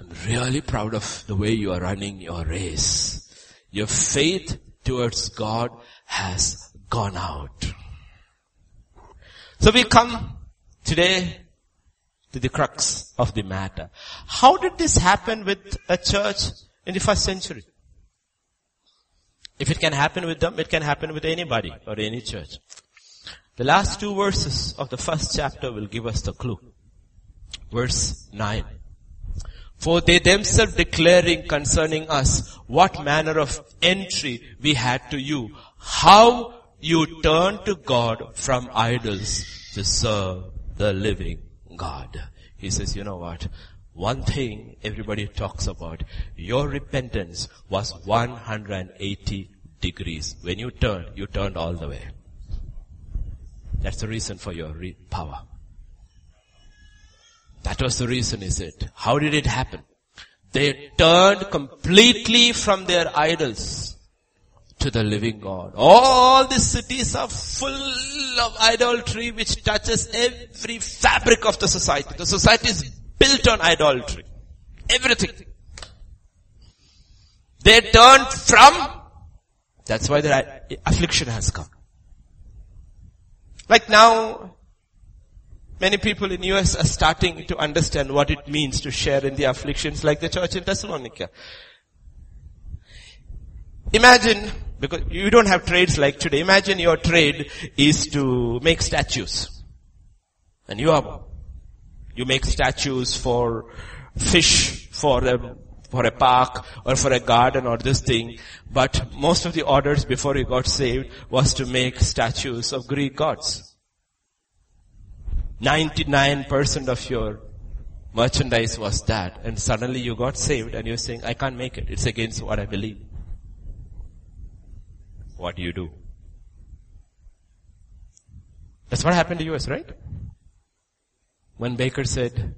I'm really proud of the way you are running your race. Your faith towards God has gone out. So we come today to the crux of the matter. How did this happen with a church in the first century? If it can happen with them, it can happen with anybody or any church. The last two verses of the first chapter will give us the clue. Verse 9. For they themselves declaring concerning us what manner of entry we had to you, how you turned to God from idols to serve the living God. He says, you know what? One thing everybody talks about, your repentance was 180 degrees. When you turned, you turned all the way. That's the reason for your re- power. That was the reason, is it? How did it happen? They turned completely from their idols to the living God. All the cities are full of idolatry which touches every fabric of the society. The society is built on idolatry. Everything. They turned from, that's why the affliction has come. Like now, many people in US are starting to understand what it means to share in the afflictions like the church in Thessalonica. Imagine, because you don't have trades like today, imagine your trade is to make statues. And you are you make statues for fish, for a, for a park, or for a garden, or this thing. But most of the orders before you got saved was to make statues of Greek gods. 99% of your merchandise was that, and suddenly you got saved and you're saying, I can't make it. It's against what I believe. What do you do? That's what happened to us, right? When Baker said,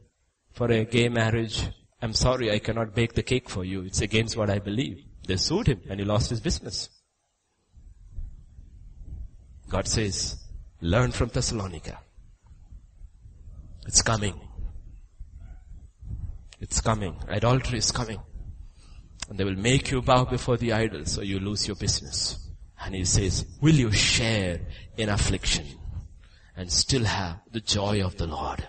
for a gay marriage, I'm sorry, I cannot bake the cake for you. It's against what I believe. They sued him and he lost his business. God says, learn from Thessalonica. It's coming. It's coming. Idolatry is coming. And they will make you bow before the idols so you lose your business. And he says, will you share in affliction and still have the joy of the Lord?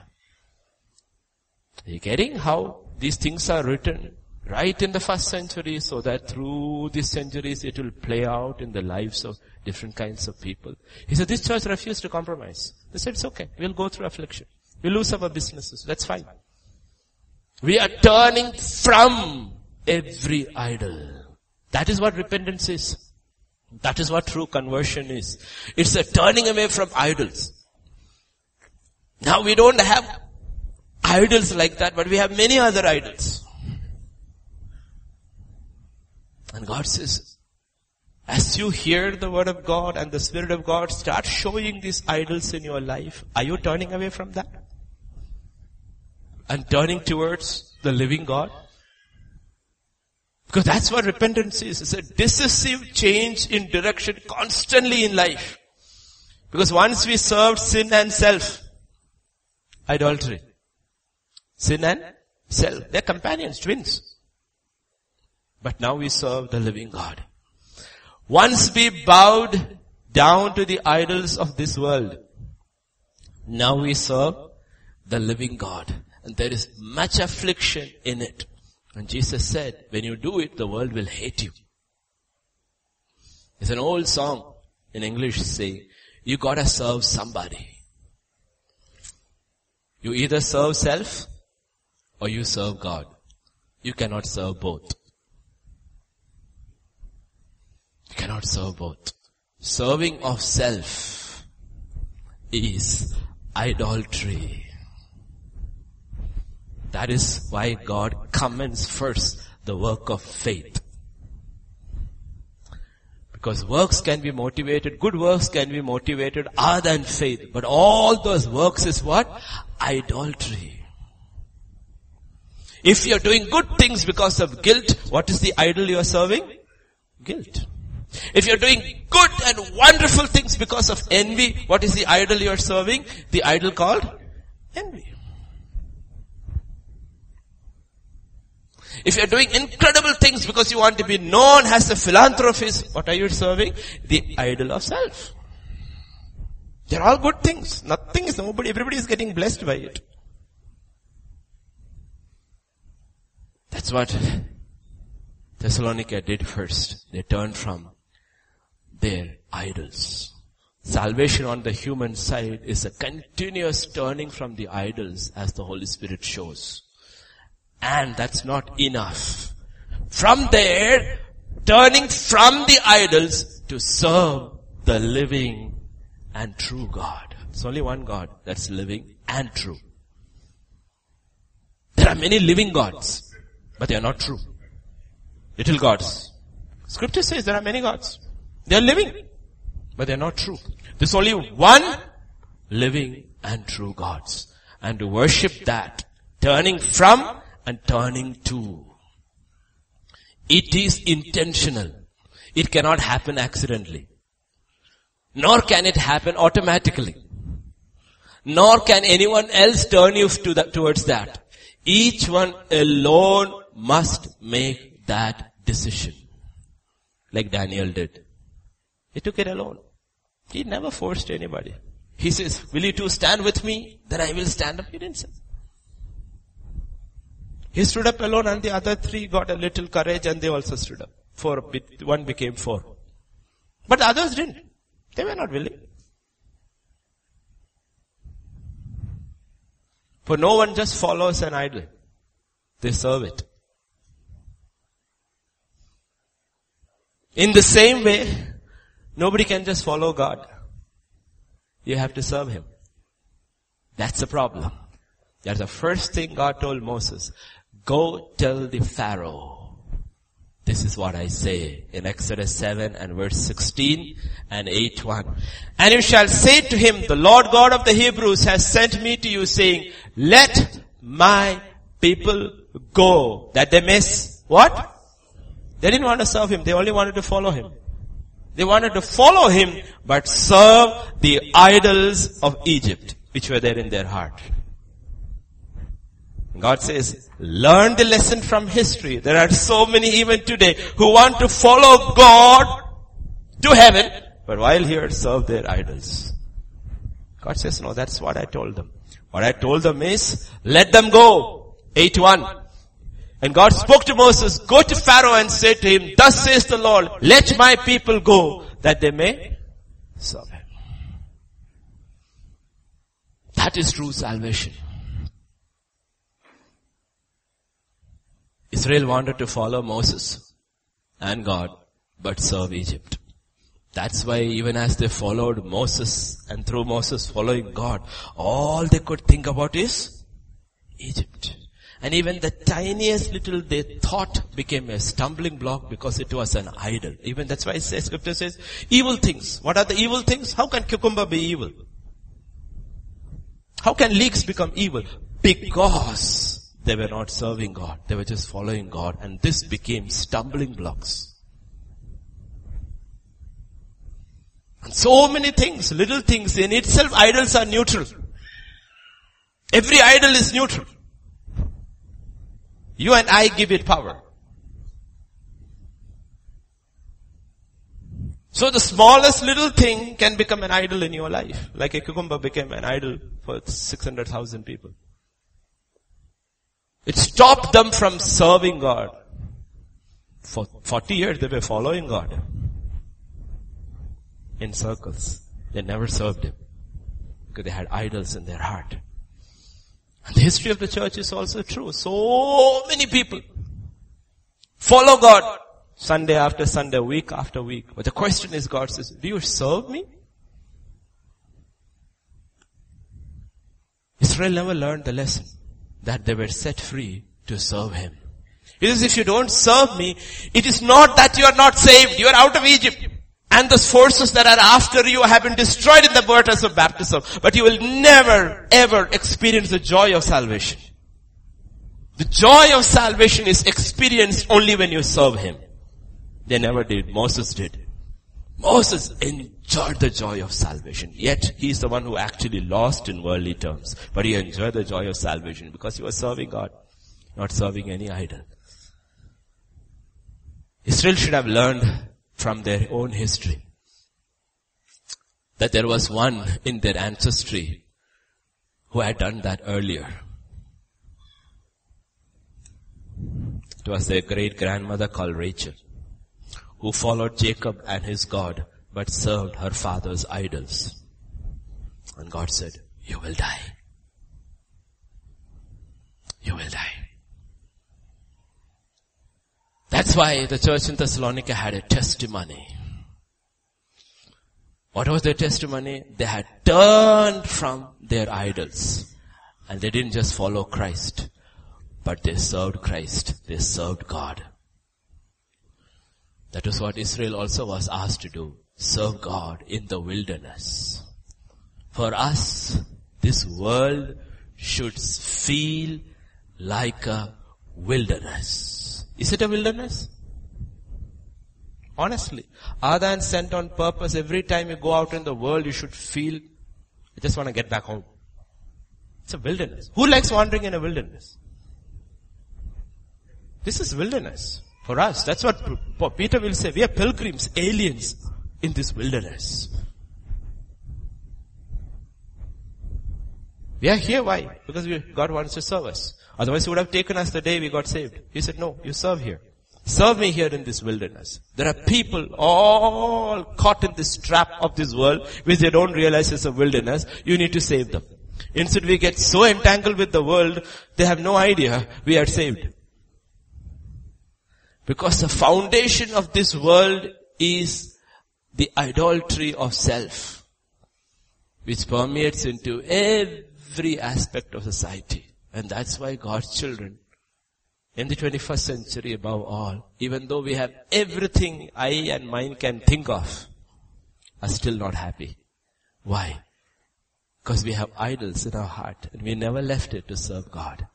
Are you getting how these things are written right in the first century so that through these centuries it will play out in the lives of different kinds of people. He said, this church refused to compromise. They said, it's okay. We'll go through affliction. We lose our businesses. That's fine. We are turning from every idol. That is what repentance is. That is what true conversion is. It's a turning away from idols. Now we don't have idols like that, but we have many other idols. And God says, as you hear the word of God and the Spirit of God start showing these idols in your life, are you turning away from that? And turning towards the living God? Because that's what repentance is. It's a decisive change in direction constantly in life. Because once we served sin and self, idolatry. Sin and self. They're companions, twins. But now we serve the living God. Once we bowed down to the idols of this world. Now we serve the living God. And there is much affliction in it. And Jesus said, when you do it, the world will hate you. It's an old song in English saying, you gotta serve somebody. You either serve self or you serve God. You cannot serve both. You cannot serve both. Serving of self is idolatry. That is why God commends first the work of faith. Because works can be motivated, good works can be motivated other than faith. But all those works is what? Idolatry. If you're doing good things because of guilt, what is the idol you're serving? Guilt. If you're doing good and wonderful things because of envy, what is the idol you're serving? The idol called envy. If you're doing incredible things because you want to be known as a philanthropist, what are you serving? The idol of self. They're all good things. Nothing is nobody, everybody is getting blessed by it. That's what Thessalonica did first. They turned from their idols. Salvation on the human side is a continuous turning from the idols as the Holy Spirit shows. And that's not enough. From there, turning from the idols to serve the living and true God. It's only one God that's living and true. There are many living gods, but they are not true. Little gods. Scripture says there are many gods. They are living, but they are not true. There's only one living and true gods. And to worship that, turning from and turning to. It is intentional. It cannot happen accidentally. Nor can it happen automatically. Nor can anyone else turn you to towards that. Each one alone must make that decision. Like Daniel did. He took it alone. He never forced anybody. He says, will you two stand with me? Then I will stand up. He didn't say. He stood up alone and the other three got a little courage and they also stood up. Four, one became four. But the others didn't. They were not willing. For no one just follows an idol. They serve it. In the same way, nobody can just follow God. You have to serve Him. That's the problem. That's the first thing God told Moses. Go tell the Pharaoh. This is what I say in Exodus 7 and verse 16 and 8 1. And you shall say to him, the Lord God of the Hebrews has sent me to you saying, let my people go that they may, what? They didn't want to serve him. They only wanted to follow him. They wanted to follow him, but serve the idols of Egypt, which were there in their heart. God says, learn the lesson from history. There are so many even today who want to follow God to heaven, but while here serve their idols. God says, no, that's what I told them. What I told them is, let them go. 8-1. And God spoke to Moses, go to Pharaoh and say to him, thus says the Lord, let my people go that they may serve him. That is true salvation. Israel wanted to follow Moses and God, but serve Egypt. That's why even as they followed Moses and through Moses following God, all they could think about is Egypt. And even the tiniest little they thought became a stumbling block because it was an idol. Even that's why scripture says, evil things. What are the evil things? How can cucumber be evil? How can leeks become evil? Because they were not serving God. They were just following God and this became stumbling blocks. And so many things, little things in itself, idols are neutral. Every idol is neutral. You and I give it power. So the smallest little thing can become an idol in your life, like a cucumber became an idol for 600,000 people. It stopped them from serving God. For 40 years they were following God. In circles. They never served Him. Because they had idols in their heart. And the history of the church is also true. So many people follow God Sunday after Sunday, week after week. But the question is God says, do you serve me? Israel never learned the lesson that they were set free to serve Him. It is if you don't serve me, it is not that you are not saved. You are out of Egypt. And the forces that are after you have been destroyed in the waters of baptism. But you will never ever experience the joy of salvation. The joy of salvation is experienced only when you serve Him. They never did. Moses did. Moses enjoyed the joy of salvation. Yet he is the one who actually lost in worldly terms. But he enjoyed the joy of salvation because he was serving God, not serving any idol. Israel should have learned from their own history that there was one in their ancestry who had done that earlier. It was their great grandmother called Rachel who followed Jacob and his God, but served her father's idols. And God said, you will die. You will die. That's why the church in Thessalonica had a testimony. What was their testimony? They had turned from their idols. And they didn't just follow Christ, but they served Christ. They served God. That is what Israel also was asked to do. Serve God in the wilderness. For us, this world should feel like a wilderness. Is it a wilderness? Honestly. Other than sent on purpose, every time you go out in the world, you should feel, I just want to get back home. It's a wilderness. Who likes wandering in a wilderness? This is wilderness. For us, that's what Peter will say. We are pilgrims, aliens in this wilderness. We are here, why? Because we, God wants to serve us. Otherwise he would have taken us the day we got saved. He said, no, you serve here. Serve me here in this wilderness. There are people all caught in this trap of this world, which they don't realize is a wilderness. You need to save them. Instead we get so entangled with the world, they have no idea we are saved. Because the foundation of this world is the idolatry of self, which permeates into every aspect of society. And that's why God's children in the 21st century above all, even though we have everything I and mine can think of, are still not happy. Why? Because we have idols in our heart and we never left it to serve God.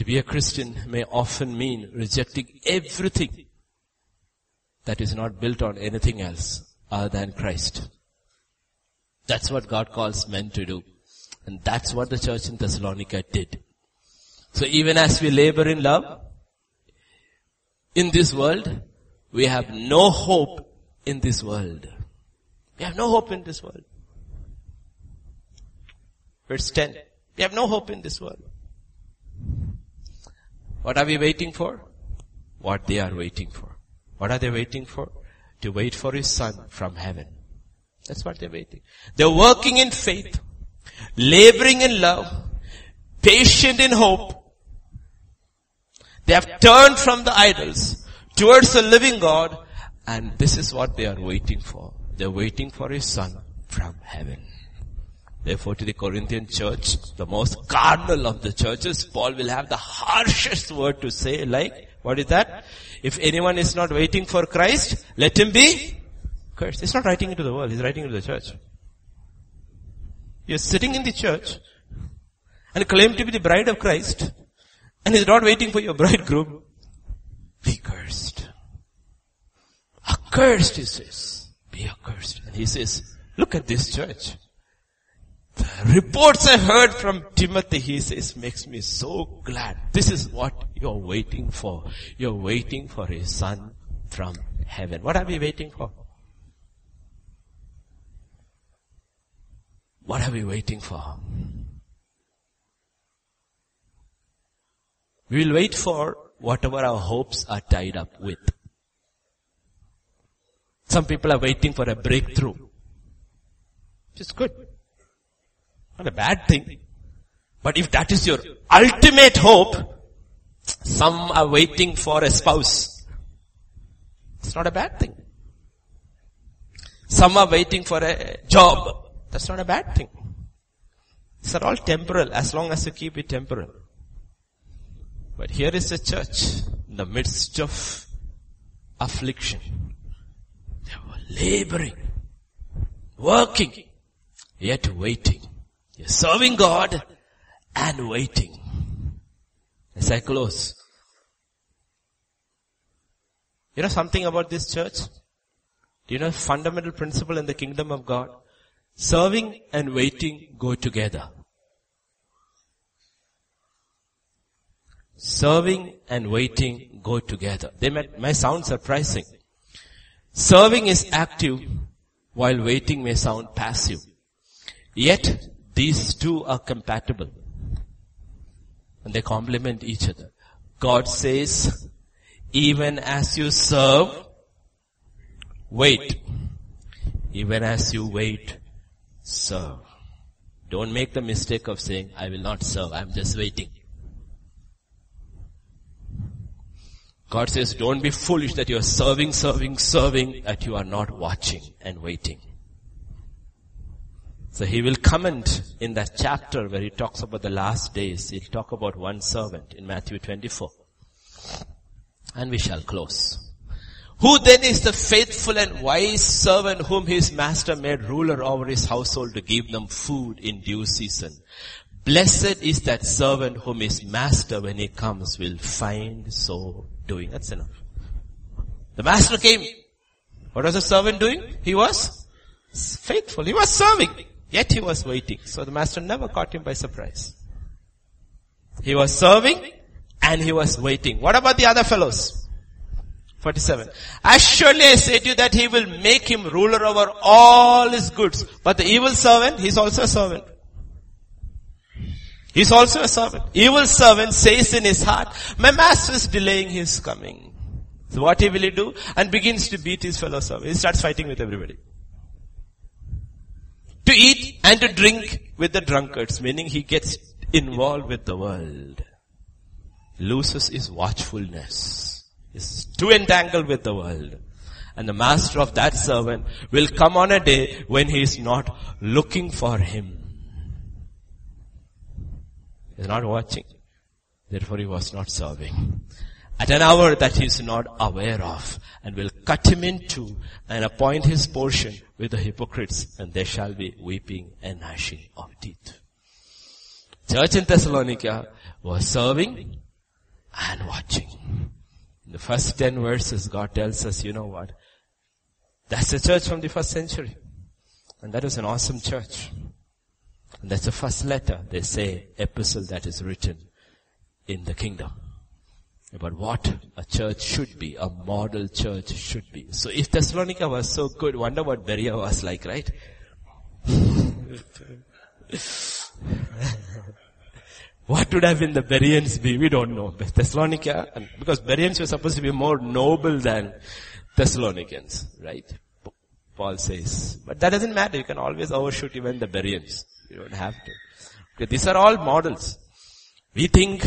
To be a Christian may often mean rejecting everything that is not built on anything else other than Christ. That's what God calls men to do. And that's what the church in Thessalonica did. So even as we labor in love, in this world, we have no hope in this world. We have no hope in this world. Verse 10. We have no hope in this world. What are we waiting for? What they are waiting for. What are they waiting for? To wait for his son from heaven. That's what they're waiting. They're working in faith, laboring in love, patient in hope. They have turned from the idols towards the living God and this is what they are waiting for. They're waiting for his son from heaven. Therefore to the Corinthian church, the most cardinal of the churches, Paul will have the harshest word to say like, what is that? If anyone is not waiting for Christ, let him be cursed. He's not writing into the world, he's writing into the church. You're sitting in the church and claim to be the bride of Christ and he's not waiting for your bridegroom. Be cursed. Accursed, he says. Be accursed. And he says, look at this church. Reports I heard from Timothy, he says, makes me so glad. This is what you're waiting for. You're waiting for a son from heaven. What are we waiting for? What are we waiting for? We will wait for whatever our hopes are tied up with. Some people are waiting for a breakthrough. Which is good. Not a bad thing. But if that is your ultimate hope, some are waiting for a spouse. It's not a bad thing. Some are waiting for a job. That's not a bad thing. These are all temporal as long as you keep it temporal. But here is a church in the midst of affliction. They were laboring, working, yet waiting. You're serving God and waiting. As I close. You know something about this church? Do you know fundamental principle in the kingdom of God? Serving and waiting go together. Serving and waiting go together. They may, may sound surprising. Serving is active while waiting may sound passive. Yet these two are compatible. And they complement each other. God says, even as you serve, wait. Even as you wait, serve. Don't make the mistake of saying, I will not serve, I'm just waiting. God says, don't be foolish that you are serving, serving, serving, that you are not watching and waiting. So he will comment in that chapter where he talks about the last days. He'll talk about one servant in Matthew 24. And we shall close. Who then is the faithful and wise servant whom his master made ruler over his household to give them food in due season? Blessed is that servant whom his master when he comes will find so doing. That's enough. The master came. What was the servant doing? He was faithful. He was serving. Yet he was waiting. So the master never caught him by surprise. He was serving and he was waiting. What about the other fellows? 47. As surely I say to you that he will make him ruler over all his goods. But the evil servant, he's also a servant. He's also a servant. Evil servant says in his heart, my master is delaying his coming. So what he will he do? And begins to beat his fellow servant. He starts fighting with everybody to eat and to drink with the drunkards, meaning he gets involved with the world. Loses his watchfulness. Is too entangled with the world. And the master of that servant will come on a day when he is not looking for him. He is not watching. Therefore he was not serving at an hour that he is not aware of and will cut him in two and appoint his portion with the hypocrites and there shall be weeping and gnashing of teeth. Church in Thessalonica was serving and watching. In the first ten verses God tells us, you know what? That's the church from the first century. And that was an awesome church. And that's the first letter, they say, epistle that is written in the kingdom about what a church should be, a model church should be. So if Thessalonica was so good, wonder what Berea was like, right? what would have been the Bereans be? We don't know. Thessalonica, because Bereans were supposed to be more noble than Thessalonians, right? Paul says. But that doesn't matter. You can always overshoot even the Bereans. You don't have to. Okay, these are all models. We think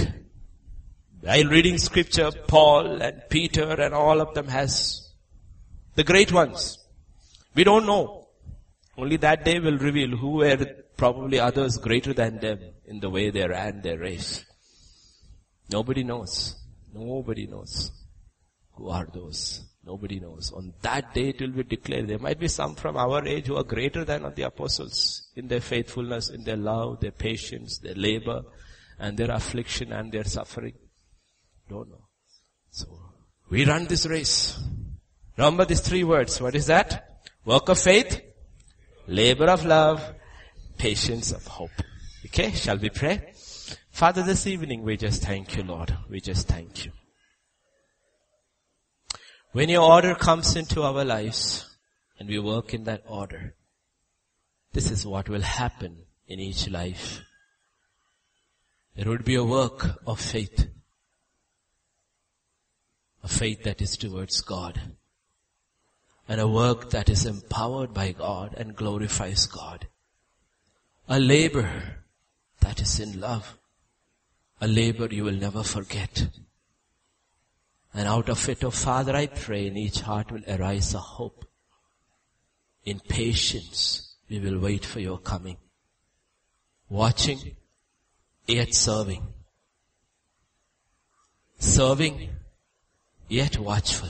while reading scripture, Paul and Peter and all of them has the great ones. We don't know. Only that day will reveal who were probably others greater than them in the way they ran their race. Nobody knows. Nobody knows. Who are those? Nobody knows. On that day it will be declared. There might be some from our age who are greater than the apostles in their faithfulness, in their love, their patience, their labor, and their affliction and their suffering. Don't know. So, we run this race. Remember these three words. What is that? Work of faith, labor of love, patience of hope. Okay, shall we pray? Father, this evening we just thank you, Lord. We just thank you. When your order comes into our lives and we work in that order, this is what will happen in each life. There would be a work of faith. A faith that is towards God. And a work that is empowered by God and glorifies God. A labor that is in love. A labor you will never forget. And out of it, oh Father, I pray in each heart will arise a hope. In patience, we will wait for your coming. Watching, yet serving. Serving, yet watchful.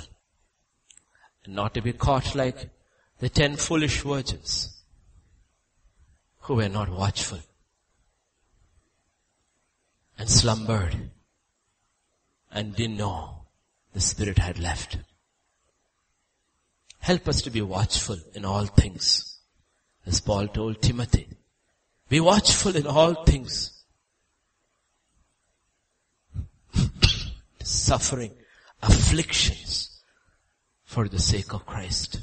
And not to be caught like the ten foolish virgins who were not watchful and slumbered and didn't know the Spirit had left. Help us to be watchful in all things. As Paul told Timothy, be watchful in all things. Suffering, afflictions for the sake of Christ.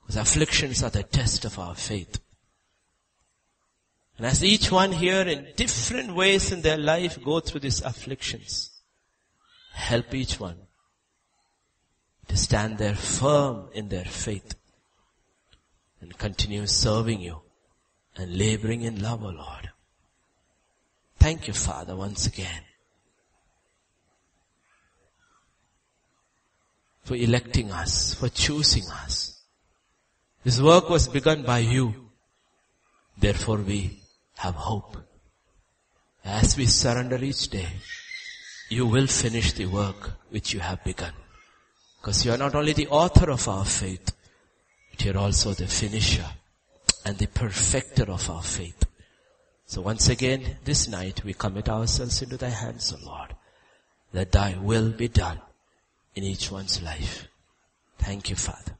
Because afflictions are the test of our faith. And as each one here in different ways in their life go through these afflictions, help each one to stand there firm in their faith and continue serving you and laboring in love, O Lord. Thank you, Father, once again for electing us, for choosing us. This work was begun by you. Therefore we have hope. As we surrender each day, you will finish the work which you have begun. Because you are not only the author of our faith, but you're also the finisher and the perfecter of our faith. So once again, this night we commit ourselves into thy hands, O Lord, that thy will be done in each one's life. Thank you, Father.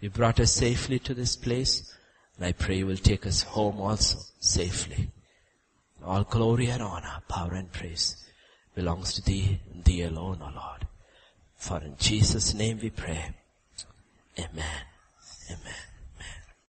You brought us safely to this place. And I pray you will take us home also safely. All glory and honor, power and praise belongs to thee and thee alone, O Lord. For in Jesus' name we pray. Amen. Amen.